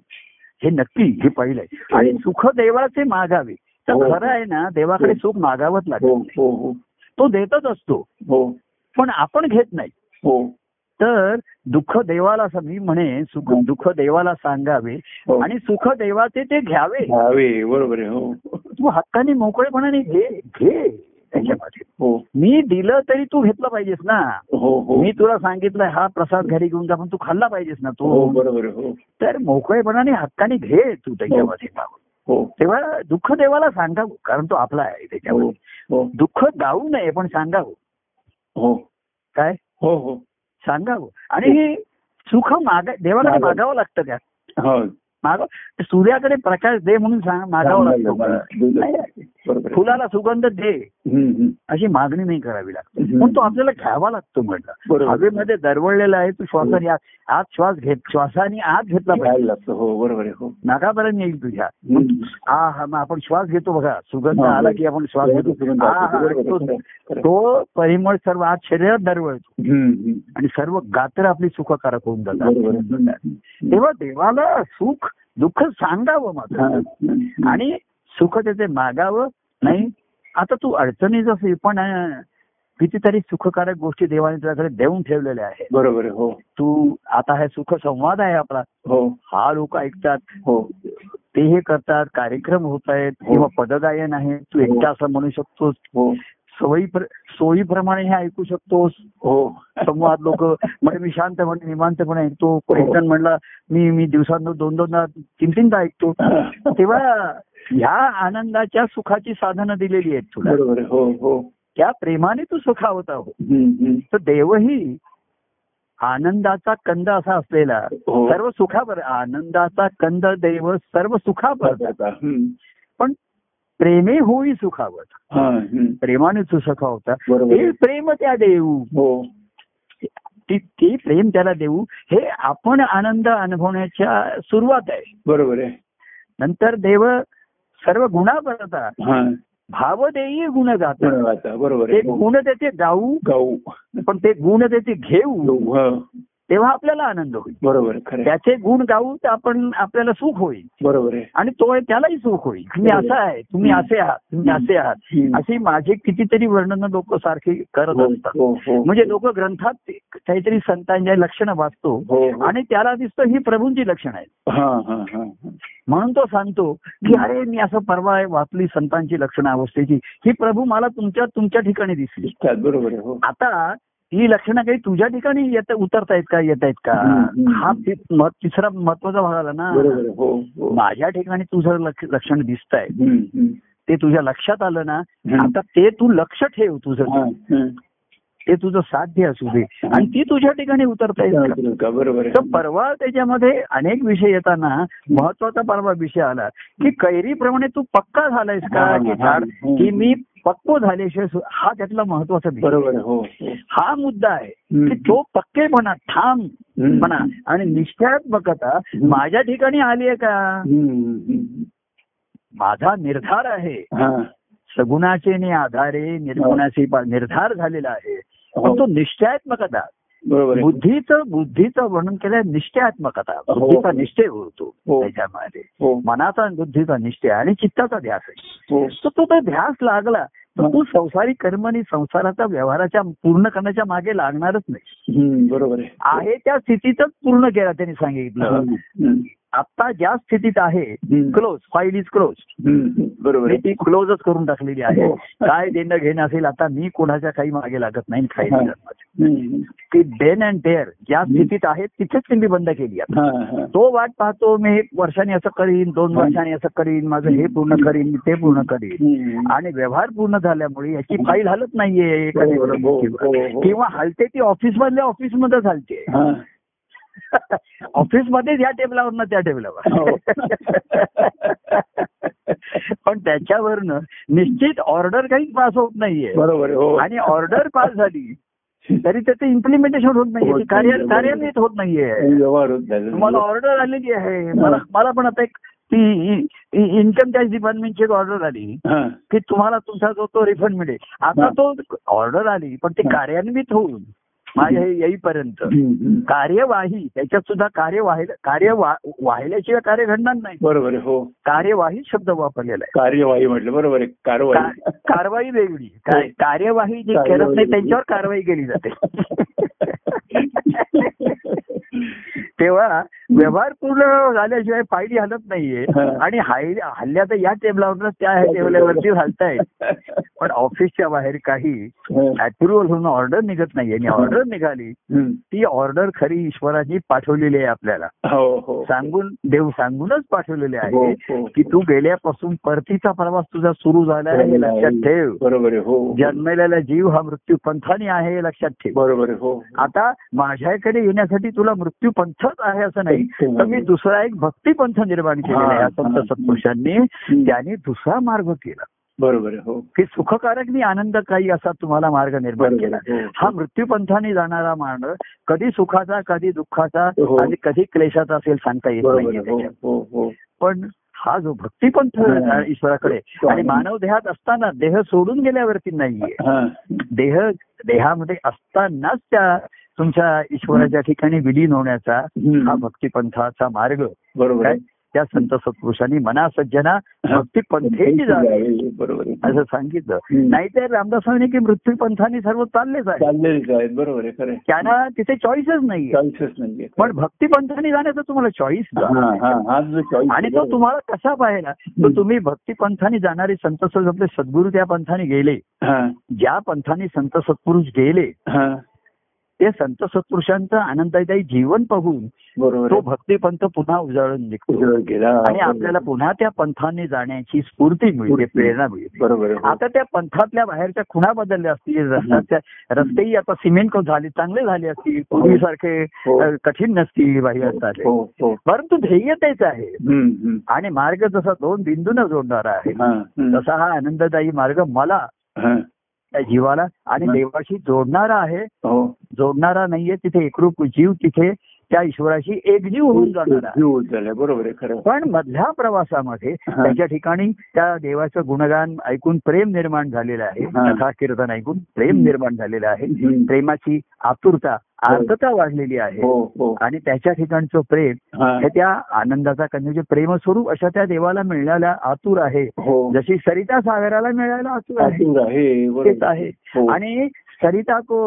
हे नक्की हे पहिलं आहे आणि सुख देवाचे मागावे. तर हो. खरं आहे ना देवाकडे सुख मागावंच हो लागेल हो हो. तो देतच असतो. हो. पण आपण घेत नाही. हो. तर दुःख देवाला मी म्हणे सुख दुःख देवाला सांगावे हो. आणि सुख देवाचे ते घ्यावे. घ्यावे बरोबर आहे हो. तू हक्काने मोकळेपणाने घे घे. त्याच्यामध्ये. हो. मी दिलं तरी तू घेतलं पाहिजेस ना. हो हो. मी तुला सांगितलंय हा प्रसाद घरी घेऊन जा पण तू खाल्ला पाहिजेस ना तू. बरोबर हो. तर मोकळेपणाने हक्काने घे तू त्याच्यामध्ये हो. तेव्हा दुःख देवाला सांगावं कारण तो आपला आहे त्याच्यामध्ये. हो दुःख गाऊ नये पण सांगावं हो. काय? हो हो. सांगावं आणि सुख मागा देवाकडे मागावं. लागतं का? माग सूर्याकडे प्रकाश दे म्हणून सांग मागावं लागतं. फुलाला सुगंध दे. अशी मागणी नाही करावी लागते. पण तो आपल्याला घ्यावा लागतो म्हटलं. हवेमध्ये दरवळलेला आहे तू श्वासाने आत आत श्वास घेत श्वासाने आत घेतला पाहिजे लागतं हो बरोबर आहे हो नाकापर्यंत येईल तुझ्या. हा हा आपण श्वास घेतो बघा सुगंध हा, आला की आपण श्वास घेतो हा. हा. तो- परिमळ सर्व आत शरीरात दरवळतो. आणि सर्व गात्र आपली सुखकारक होऊन जातात. तेव्हा देवाला सुख दुःख सांगावं हा. मात्र आणि सुख त्याचे मागावं नाही आता तू अडचणीच असेल पण कितीतरी सुखकारक गोष्टी देवाने तुझ्याकडे देऊन ठेवलेल्या आहेत. बरोबर हो. तू आता हे सुख संवाद आहे आपला. हो. हा लोक ऐकतात. हो. ते हे करतात कार्यक्रम होत आहेत हो. किंवा पदगायन आहे तू हो. एकटा असं म्हणू शकतोस. हो. सवयी सोयीप्रमाणे हे ऐकू शकतोस हो संवाद लोक म्हणजे मी शांतपणे निवांतपणे ऐकतो. एक जण म्हणला मी मी दिवसांना दोन दोनदा तीन तीनदा ऐकतो. तेव्हा ह्या आनंदाच्या सुखाची साधनं दिलेली आहेत तुला. हो हो. त्या प्रेमाने तू सुखावत हम्म. तर देवही आनंदाचा कंद असा असलेला हो. सर्व सुखावर आनंदाचा कंद देव सर्व सुखावर. पण प्रेमे होई सुखावत. हा. प्रेमाने तू सुखावता. बरोबर. ते आहे. प्रेम त्या देऊ. हो. ती प्रेम त्याला देऊ. हे आपण आनंद अनुभवण्याच्या सुरुवात आहे. बरोबर आहे. नंतर देव सर्व गुणा करता हा. भाव देई गुण गुणगाता, बरोबर ते हो. गुण त्याचे गाऊ. गाऊ. पण ते गुण त्याचे घेऊ. हो. तेव्हा आपल्याला आनंद होईल. बरोबर. त्याचे गुण गाऊ तर आपण आपल्याला सुख होईल. बरोबर आहे. आणि तो त्यालाही सुख होईल. तुम्ही असं आहे तुम्ही असे आहात तुम्ही असे आहात. अशी माझे कितीतरी वर्णन लोक सारखी करत हो, असतात. हो, हो. म्हणजे लोक ग्रंथात काहीतरी संतांच्या लक्षणं वाचतो. आणि त्याला दिसतं ही प्रभूंची लक्षणं आहेत. म्हणून तो सांगतो की अरे मी असं परवा वाचली संतांची लक्षणं अवस्थेची. ही प्रभू मला तुमच्या तुमच्या ठिकाणी दिसली. बरोबर आहे आता ही लक्षणं काही तुझ्या ठिकाणी येत उतरतायत का येत आहेत का. हा तिसरा महत्त्वाचा भाग आला ना हो हो माझ्या ठिकाणी तुझं लक्ष- लक्षण दिसत आहे. ते तुझ्या लक्षात आलं ना. आता ते तू लक्ष ठेव तुझं. ते तुझं साध्य असू दे. आणि ती तुझ्या ठिकाणी उतरता येईल बरोबर तर परवा त्याच्यामध्ये अनेक विषय येताना महत्त्वाचा परवा विषय आला की कैरीप्रमाणे तू पक्का झालायस का? की मी पक्को झाल्याशिवाय हा त्यातला महत्त्वाचा विषय बरोबर हो हो. हा मुद्दा आहे. की तो पक्केपणा ठाम. म्हणा आणि निश्चयात्मकता माझ्या ठिकाणी आली आहे का. माझा निर्धार आहे. सगुणाचे नि आधारे निर्गुणाचे निर्धार झालेला आहे. पण तो निश्चयात्मकता बरोबर बुद्धीचं बुद्धीचं वर्णन केलं निश्चयात्मकता हो. बुद्धीचा निश्चय होतो हो. त्याच्यामध्ये. हो. मनाचा आणि बुद्धीचा निश्चय आणि चित्ताचा ध्यास आहे. हो. तर तो तो ध्यास लागला तर हा. तू संसारिक कर्म आणि संसाराचा व्यवहाराच्या पूर्ण करण्याच्या मागे लागणारच नाही. बरोबर आहे. त्या स्थितीतच पूर्ण केला त्यांनी सांगितलं. आता ज्या स्थितीत आहे. क्लोज फाईल इज क्लोज बरोबर ती क्लोजच करून टाकलेली आहे हो. काय देणं घेणं असेल आता मी कोणाच्या काही मागे लागत नाही काही. ती डेन अँड डेअर ज्या स्थितीत आहे तिथेच मी बंद केली आता. तो वाट पाहतो मी एक वर्षाने असं करीन दोन. वर्षांनी असं करीन माझं हे पूर्ण करीन ते पूर्ण करीन. आणि व्यवहार पूर्ण झाल्यामुळे याची फाईल हलत नाहीये हो, हो. किंवा हलते ती ऑफिस मधल्या ऑफिस मध्येच हलते ऑफिस मध्येच या टेबलावर त्या टेबलावर हो. पण त्याच्यावरनं निश्चित ऑर्डर काही पास होत नाहीये बरोबर हो आणि ऑर्डर पास झाली तरी त्याचं इम्प्लिमेंटेशन होत नाहीये. कार्यान्वित होत नाहीये. तुम्हाला ऑर्डर आलेली आहे मला पण आता एक ती इन्कम टॅक्स डिपार्टमेंटची ऑर्डर आली. की तुम्हाला तुमचा जो तो रिफंड मिळेल आता. तो ऑर्डर आली पण ते. कार्यान्वित होऊन माझ्या हे येईपर्यंत. कार्यवाही त्याच्यात सुद्धा कार्य कार्य वाहिल्याशिवाय कार्य घडणार नाही. बरोबर आहे हो. कार्यवाही शब्द वापरलेला आहे. कार्यवाही म्हटलं बरोबर आहे कारवाई कारवाई वेगळी. हो. कार्यवाही जी करत नाही. त्यांच्यावर कारवाई केली जाते. तेव्हा व्यवहार पूर्ण झाल्याशिवाय फायली हलत नाहीये. आणि हल्ल्या तर या टेबलावर त्या टेबलावरती हलतायत. पण ऑफिसच्या बाहेर काही अप्रुव्हल होऊन ऑर्डर निघत नाहीये. आणि ऑर्डर निघाली हम्म. ती ऑर्डर खरी ईश्वराची पाठवलेली आहे आपल्याला. हो हो. सांगून देव सांगूनच पाठवलेले हो, आहे. की तू गेल्यापासून परतीचा प्रवास तुझा सुरू झाला आहे लक्षात ठेव. बरोबर जन्मलेला जीव हा मृत्यू पंथाने आहे लक्षात ठेव. बरोबर हो आता माझ्याकडे येण्यासाठी तुला मृत्यू पंथच आहे असं नाही तर मी दुसरा एक भक्ती पंथ निर्माण केलेला आहे संत. सत्पुरुषांनी. त्यांनी दुसरा मार्ग केला. बरोबर हो की सुखकारक मी आनंद काही असा तुम्हाला मार्ग निर्माण केला हो. हा मृत्यू पंथाने जाणारा मार्ग कधी सुखाचा कधी दुःखाचा हो. आणि कधी क्लेशाचा असेल सांगता येत बरोबर नाहीये आहे हो त्याच्यात. हो हो पण हा जो भक्तीपंथ हा. ईश्वराकडे आणि मानव देहात असताना देह सोडून गेल्यावरती नाहीये हा देह देहामध्ये असतानाच त्या तुमच्या ईश्वराच्या ठिकाणी विलीन होण्याचा. हा भक्तिपंथाचा मार्ग बरोबर आहे त्या संत सत्पुरुषांनी मना सज्जना भक्तिपंथेची जावे बरोबर असं सांगितलं. नाहीतर रामदासांनी की मृत्यूपंथाने सर्व चाललेच आहे. बरोबर आहे. त्यांना तिथे चॉईसच नाहीये. पण भक्तिपंथाने जाण्याचा तुम्हाला चॉईस आणि तो तुम्हाला कसा पाहिला तर तुम्ही भक्तिपंथाने जाणारे संत आपले सद्गुरू त्या पंथाने गेले. ज्या पंथाने संत सत्पुरुष गेले ते संत सत्पुरुषांचं आनंददायी जीवन पाहून तो. भक्तिपंथ पुन्हा उजळून निघतो केला आणि आपल्याला पुन्हा त्या पंथाने जाण्याची स्फूर्ती मिळते. प्रेरणा मिळते हो. आता त्या पंथातल्या बाहेरच्या खुणा बदलल्या असतील रस्त्याच्या रस्तेही आता सिमेंट झाले चांगले झाले असतील पूर्वीसारखे हो. कठीण नसतील बाह्य असतात हो हो परंतु ध्येय तेच आहे. आणि मार्ग जसा दोन बिंदून जोडणारा आहे हा. तसा हा आनंददायी मार्ग मला हा. त्या जीवाला आणि. देवाशी जोडणारा आहे हो जोडणारा नाहीये तिथे एकरूप जीव तिथे त्या ईश्वराशी एकजीव होऊन जाणार बरोबर खरं. पण मधल्या प्रवासामध्ये हा. त्याच्या ठिकाणी त्या देवाचं गुणगान ऐकून प्रेम निर्माण झालेलं आहे. हा. कथा कीर्तन ऐकून प्रेम निर्माण झालेलं आहे. प्रेमाची आतुरता आर्तता वाढलेली आहे. हो हो. आणि त्याच्या ठिकाणचं प्रेम हा. हे त्या आनंदाचा म्हणजे प्रेमस्वरूप अशा त्या देवाला मिळण्याला आतुर आहे. हो. जशी सरिता सागराला मिळायला आतुर आहे. हो. आणि सरिता को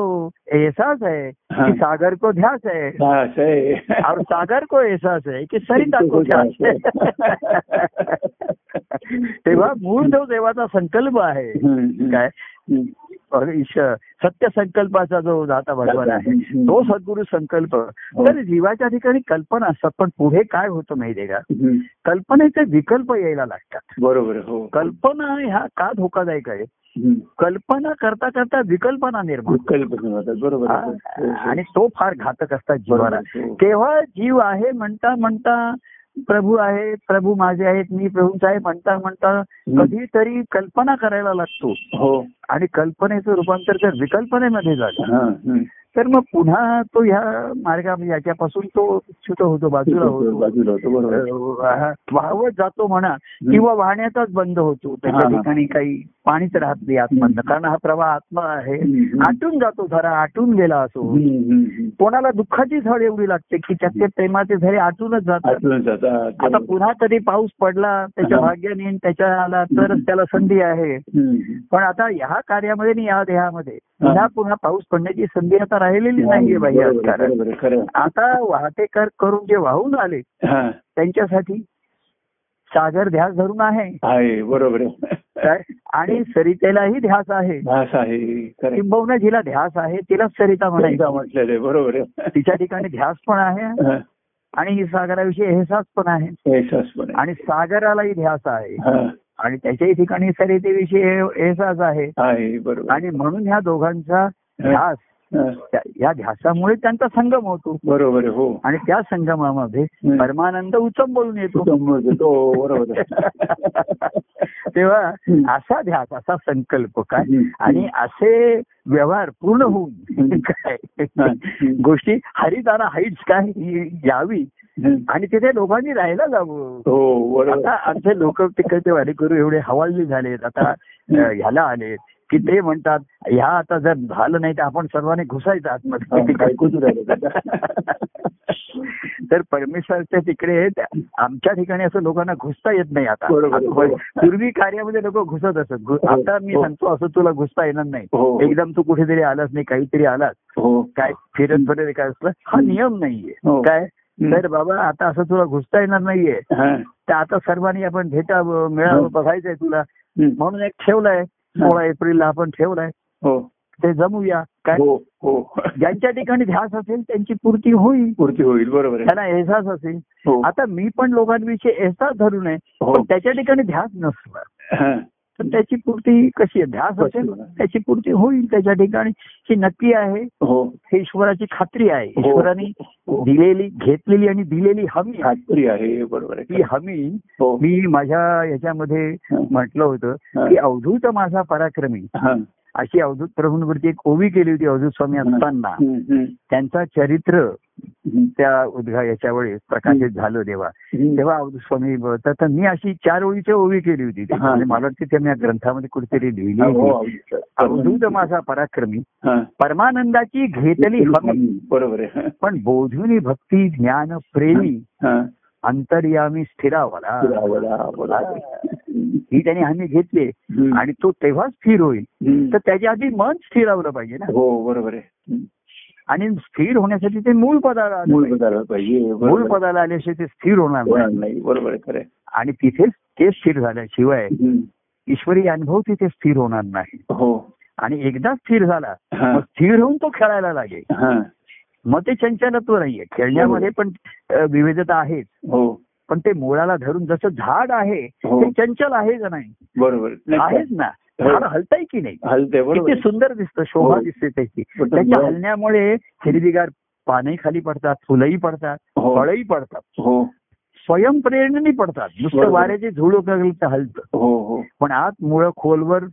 एहसास है. कि सागर को ध्यास है. और सागर को एहसास है की सरिता को ध्यास है तेव्हा मूळ जो देवाचा संकल्प आहे. काय सत्य संकल्पाचा जो दाता भगवान आहे तो सद्गुरु संकल्प हो. तर जीवाच्या ठिकाणी कल्पना असतात पण पुढे काय होतं माहितीये का. कल्पनेचे विकल्प यायला लागतात बरोबर हो कल्पना ह्या का धोकादायक आहे. कल्पना करता करता विकल्पना निर्माण बरोबर. हो, हो. आणि तो फार घातक असतात जीवाला. केव्हा जीव आहे म्हणता म्हणता प्रभू आहे प्रभू माझे आहेत मी प्रभूच आहे म्हणता म्हणता कधीतरी कल्पना करायला लागतो. हो. आणि कल्पनेचं रूपांतर जर विकल्पनेमध्ये झालं. तर मग पुन्हा तो ह्या मार्गामध्ये याच्यापासून तो च्युत होतो बाजूला होतो बाजूला वाहवत जातो म्हणा किंवा वाहण्याचाच बंद होतो त्याच्या. ठिकाणी काही पाणीच राहत नाही आतमधनं कारण हा प्रवाह आत्मा आहे. आटून जातो धरा आटून गेला असो. कोणाला दुःखाची झड एवढी लागते की त्याचे प्रेमाचे झरे आटूनच जातात. आता पुन्हा कधी पाऊस पडला त्याच्या. भाग्याने त्याच्या आला तरच त्याला संधी आहे. पण आता ह्या कार्यामध्ये आणि या देहामध्ये पुन्हा पुन्हा पाऊस पडण्याची संधी आता राहिलेली नाहीये आहे, कारण. आता वाहतेकर करून जे वाहून आले हा, त्यांच्यासाठी सागर ध्यास धरून आहे. बरोबर आणि सरितेलाही ध्यास आहे. किंबहुना जिला ध्यास आहे तिला सरिता म्हणायचं. म्हटलेलं बरोबर तिच्या ठिकाणी ध्यास पण आहे हा, आणि सागराविषयी एहसास पण आहे. पण. आणि सागरालाही ध्यास आहे. हा, आणि त्याच्याही ठिकाणी सरितेविषयी एहसास आहे. बरोबर आणि म्हणून ह्या दोघांचा ध्यास हा, या ध्यासामुळे त्यांचा संगम होतो बरोबर हो आणि त्या संगमामध्ये. परमानंद उत्तम बोलून येतो हो, बरोबर. तेव्हा. असा ध्यास असा संकल्प काय. आणि असे व्यवहार पूर्ण होऊन. काय. गोष्टी हरिताना हाईट्स काय ही यावी. आणि तिथे लोकांनी राहायला जावं हो आता आमचे लोक तिकडचे वारेकरू एवढे हवालदी झालेत आता ह्याला आलेत की ते म्हणतात ह्या आता जर झालं नाही तर आपण सर्वांनी घुसायचं आतमध्ये. तर परमेश्वरच्या तिकडे आमच्या ठिकाणी असं लोकांना घुसता येत नाही आता. पूर्वी कार्यामध्ये लोक घुसत असत हो, आता मी हो. सांगतो असं तुला घुसता येणार नाही हो एकदम तू कुठेतरी आलास नाही काहीतरी आलास काय फिरत फिरत काय असलं हा नियम नाहीये. काय. तर बाबा आता असं तुला घुसता येणार नाहीये. तर आता सर्वांनी आपण भेटावं मिळावं. बघायचंय तुला. म्हणून एक ठेवलाय सोळा एप्रिलला आपण ठेवलाय. हो. ते जमूया. काय? हो हो. ज्यांच्या ठिकाणी ध्यास असेल त्यांची पूर्ती होईल. पूर्ती होईल बरोबर आहे. त्यांना एहसास असेल. हो. आता मी पण लोकांविषयी एहसास धरून आहे हो. पण त्याच्या ठिकाणी ध्यास नसला हा. तर त्याची पूर्ती कशी आहे ध्यास असेल? त्याची पूर्ती होईल त्याच्या ठिकाणी ही नक्की आहे हो हे ईश्वराची खात्री आहे हो. ईश्वराने हो. दिलेली घेतलेली आणि दिलेली हमी. खात्री आहे बरोबर ही हमी मी माझ्या याच्यामध्ये. म्हटलं होतं. की अवधूत माझा पराक्रमी. अशी अवधूत प्रभूंवरती एक ओवी केली होती अवधूत स्वामी असताना. त्यांचा चरित्र त्या उद्घा याच्या वेळेस प्रकाशित झालं तेव्हा. तेव्हा अवधूत स्वामी तर मी अशी चार ओळीची ओवी केली होती. मला वाटतं ते मी ग्रंथामध्ये कुठेतरी लिहिली हा. अवधूत माझा पराक्रमी. परमानंदाची घेतली बरोबर पण बोधुनी भक्ती ज्ञान प्रेमी. अंतर्यामी स्थिरावला. ही त्यांनी हमी घेतली. आणि तो तेव्हा स्थिर होईल. तर त्याच्या आधी मन स्थिरावलं पाहिजे ना हो बरोबर आहे. आणि स्थिर होण्यासाठी ते मूळ पदाला मूळ. पदार्थ पाहिजे मूळ. पदाला आल्याशिवाय ते स्थिर होणार नाही बरोबर खरं. आणि तिथेच ते स्थिर झाल्याशिवाय. ईश्वरी अनुभव तिथे स्थिर होणार नाही हो आणि एकदा स्थिर झाला स्थिर होऊन तो खेळायला लागेल. मग ते चंचलत्व नाहीये खेळण्यामध्ये पण अ, विविधता आहेच हो पण ते मुळाला धरून जसं झाड आहे हो. ते चंचल आहे का नाही बरोबर आहेच ना हो. झाड हलताय की नाही हलते किती. सुंदर दिसतं शोभा हो. दिसते त्याची पण त्याच्या. हलण्यामुळे हिरवीगार पानही खाली पडतात फुलंही पडतात हो. फळही पडतात हो स्वयंप्रेरणेने पडतात नुसतं. वाऱ्याचे झुळूक तर हलतं हो हो पण आत मुळं खोलवर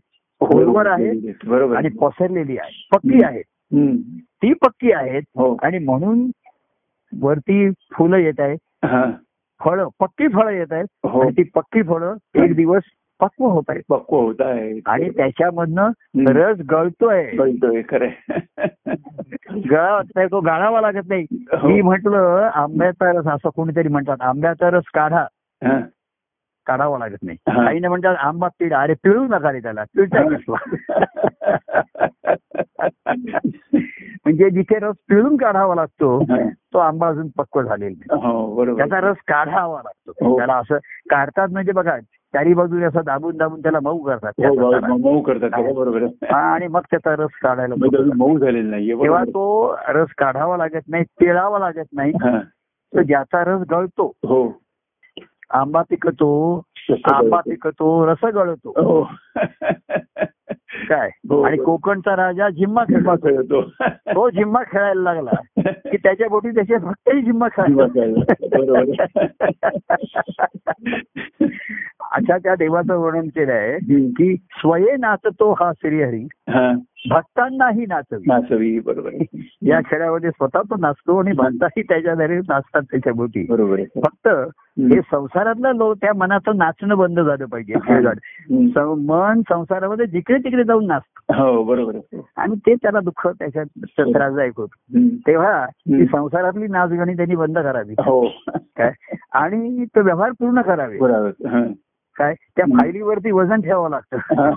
खोलवर आहे बरोबर आणि. पसरलेली आहे पक्की आहे. ती पक्की आहेत हो. आणि म्हणून वरती फुलं येत आहेत. फळं पक्की फळं येत आहेत. हो. आणि ती पक्की फळं एक दिवस पक्व होत आहेत. पक्व होत आहे आणि त्याच्यामधनं. रस गळतोय. कळतोय खरंय. गळा तो गाळावा लागत नाही. हो. मी म्हटलं आंब्याचा रस असं कोणीतरी म्हणतात आंब्याचा रस काढा. काढावा लागत नाही. काही नाही म्हणतात आंबा पिढा अरे पिळू नका रे त्याला. पिळता म्हणजे जिथे रस पिळून काढावा लागतो. तो आंबा अजून पक्व झालेला नाही हो त्याचा रस काढावा लागतो हो. त्याला असं काढतात म्हणजे बघा चारी बाजूने असं दाबून दाबून त्याला मऊ करतात हो. मऊ- करतात बरोबर आणि मग त्याचा रस काढायला म्हणजे मऊ झालेलं नाहीये तेव्हा. तो रस काढावा लागत नाही पिळावा लागत नाही. तर ज्याचा रस गळतो हो आंबा पिकतो आंबा. पिकतो रस गळतो काय? हो. आणि कोकणचा राजा झिम्मा झिम्मा खेळतो. तो झिम्मा खेळायला लागला. की त्याच्या बोटी त्याचे फक्तही झिम्मा खेळायला. अशा त्या देवाचं वर्णन केलं आहे. की स्वये नाचतो हा श्रीहरी. हा. भक्तांनाही नाचवी. नाचवी बरोबर. या खेळामध्ये स्वतः तो नाचतो आणि भक्ताही त्याच्या घरी नाचतात त्याच्या बोटी बरोबर आहे. फक्त हे संसारातलं लोक त्या मनाचं नाचणं बंद झालं पाहिजे. मन संसारामध्ये जिकडे तिकडे जाऊन नाचतं. हो बरोबर आणि ते त्याला दुःख त्याच्यात त्रासदायक होत. तेव्हा ती संसारातली नाचगाणी त्यांनी बंद करावी. हो. काय? आणि तो व्यवहार पूर्ण करावे. बरोबर हा. काय? त्या फायलीवरती वजन ठेवावं लागतं?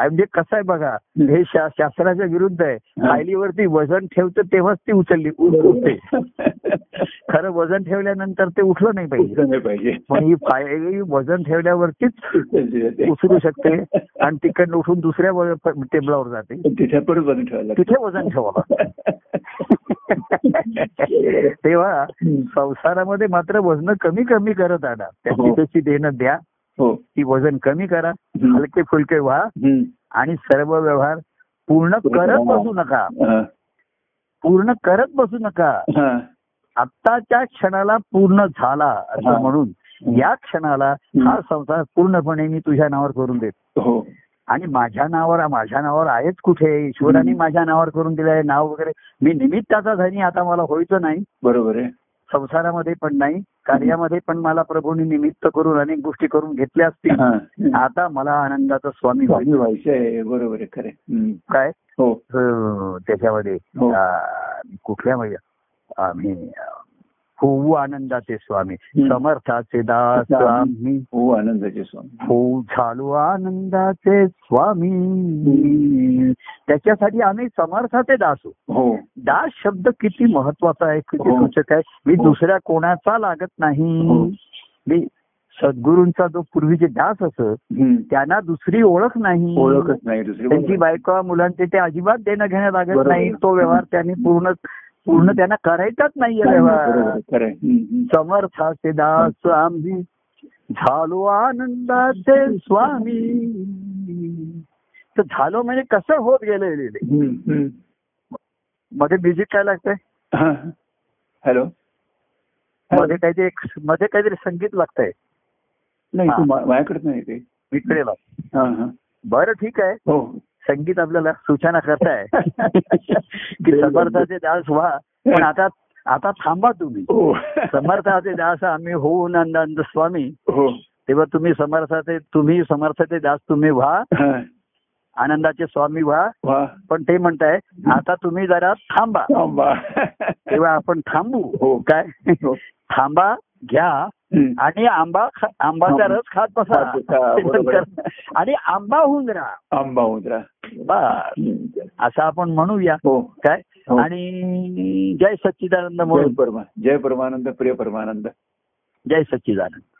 म्हणजे कसं आहे बघा हे शास्त्राच्या विरुद्ध आहे. फायलीवरती वजन ठेवतं तेव्हाच ती उचलली उठते. खरं वजन ठेवल्यानंतर ते उठलं नाही पाहिजे. पण ही फायली वजन ठेवल्यावरतीच तिथे उचलू शकते आणि तिकडनं उठून दुसऱ्या टेबलावर जाते. परत बनून ठेवायला तिथे वजन ठेवावं तेव्हा संसारामध्ये मात्र वजन कमी कमी करत आणा त्याची हो. त्याची देणं द्या हो ती वजन कमी करा. हलके फुलके व्हा. आणि सर्व व्यवहार पूर्ण करत बसू नका. पूर्ण करत बसू नका. आत्ताच्या क्षणाला पूर्ण झाला. असं म्हणून या क्षणाला हा संसार पूर्णपणे मी तुझ्या नावावर करून देतो हो आणि माझ्या नावावर माझ्या नावावर आहेच कुठे? ईश्वराने. माझ्या नावावर करून दिलंय नाव वगैरे. मी निमित्ताचा धनी आता मला व्हायचं नाही. बरोबर आहे. संसारामध्ये पण नाही कार्यामध्ये पण मला प्रभूंनी निमित्त करून अनेक गोष्टी करून घेतल्या असतील. हा. आता मला आनंदाचा स्वामी स्वामी व्हायचं व्हायचं आहे बरोबर आहे. खरे काय? हो. अं, त्याच्यामध्ये हो. अं, कुठल्या म्हणजे आम्ही होऊ आनंदाचे स्वामी. समर्थाचे दास आम्ही हो आनंदाचे स्वामी होऊ झालो आनंदाचे स्वामी त्याच्यासाठी आम्ही समर्थाचे दास. हो दास शब्द किती महत्त्वाचा आहे किती हो. सूचक आहे मी हो. दुसऱ्या कोणाचा लागत हो. नाही मी सद्गुरूंचा जो पूर्वीचे दास असत. त्यांना दुसरी ओळख नाही ओळखच नाही त्यांची बायका मुलांचे ते अजिबात देणं घेणं लागत. नाही तो व्यवहार त्यांनी पूर्ण पूर्ण त्यांना करायचाच नाहीये व्यवहार. समर्थाचे दास आम्ही झालो आनंदाचे स्वामी. तर झालो म्हणजे कसं होत हम्म. मध्ये म्युझिक काय लागतंय. हॅलो. मध्ये काहीतरी मध्ये काहीतरी संगीत लागतंय. नाही. तू मा- माझ्याकडेच नाही ते. इकडे हा. बरं ठीक आहे. हो. संगीत आपल्याला सूचना करताय. की समर्थाचे दास व्हा. पण आता आता थांबा तुम्ही. हो. समर्थाचे दास आम्ही होऊ नंदानंद स्वामी. हो. तेव्हा तुम्ही समर्थाचे तुम्ही समर्थाचे दास तुम्ही व्हा. आनंदाचे स्वामी व्हा. पण ते म्हणताय आता तुम्ही जरा थांबा. आंबा. तेव्हा आपण थांबू. हो. काय. थांबा. घ्या. आणि आंबा खा- आंबाचा रस खात बसा. आणि आंबा होऊन राहा. आंबा बस. हम्म. असं आपण म्हणूया. हो. काय? हो. आणि जय सच्चिदानंद म्हणून. परमा जय परमानंद प्रिय परमानंद. जय सच्चिदानंद.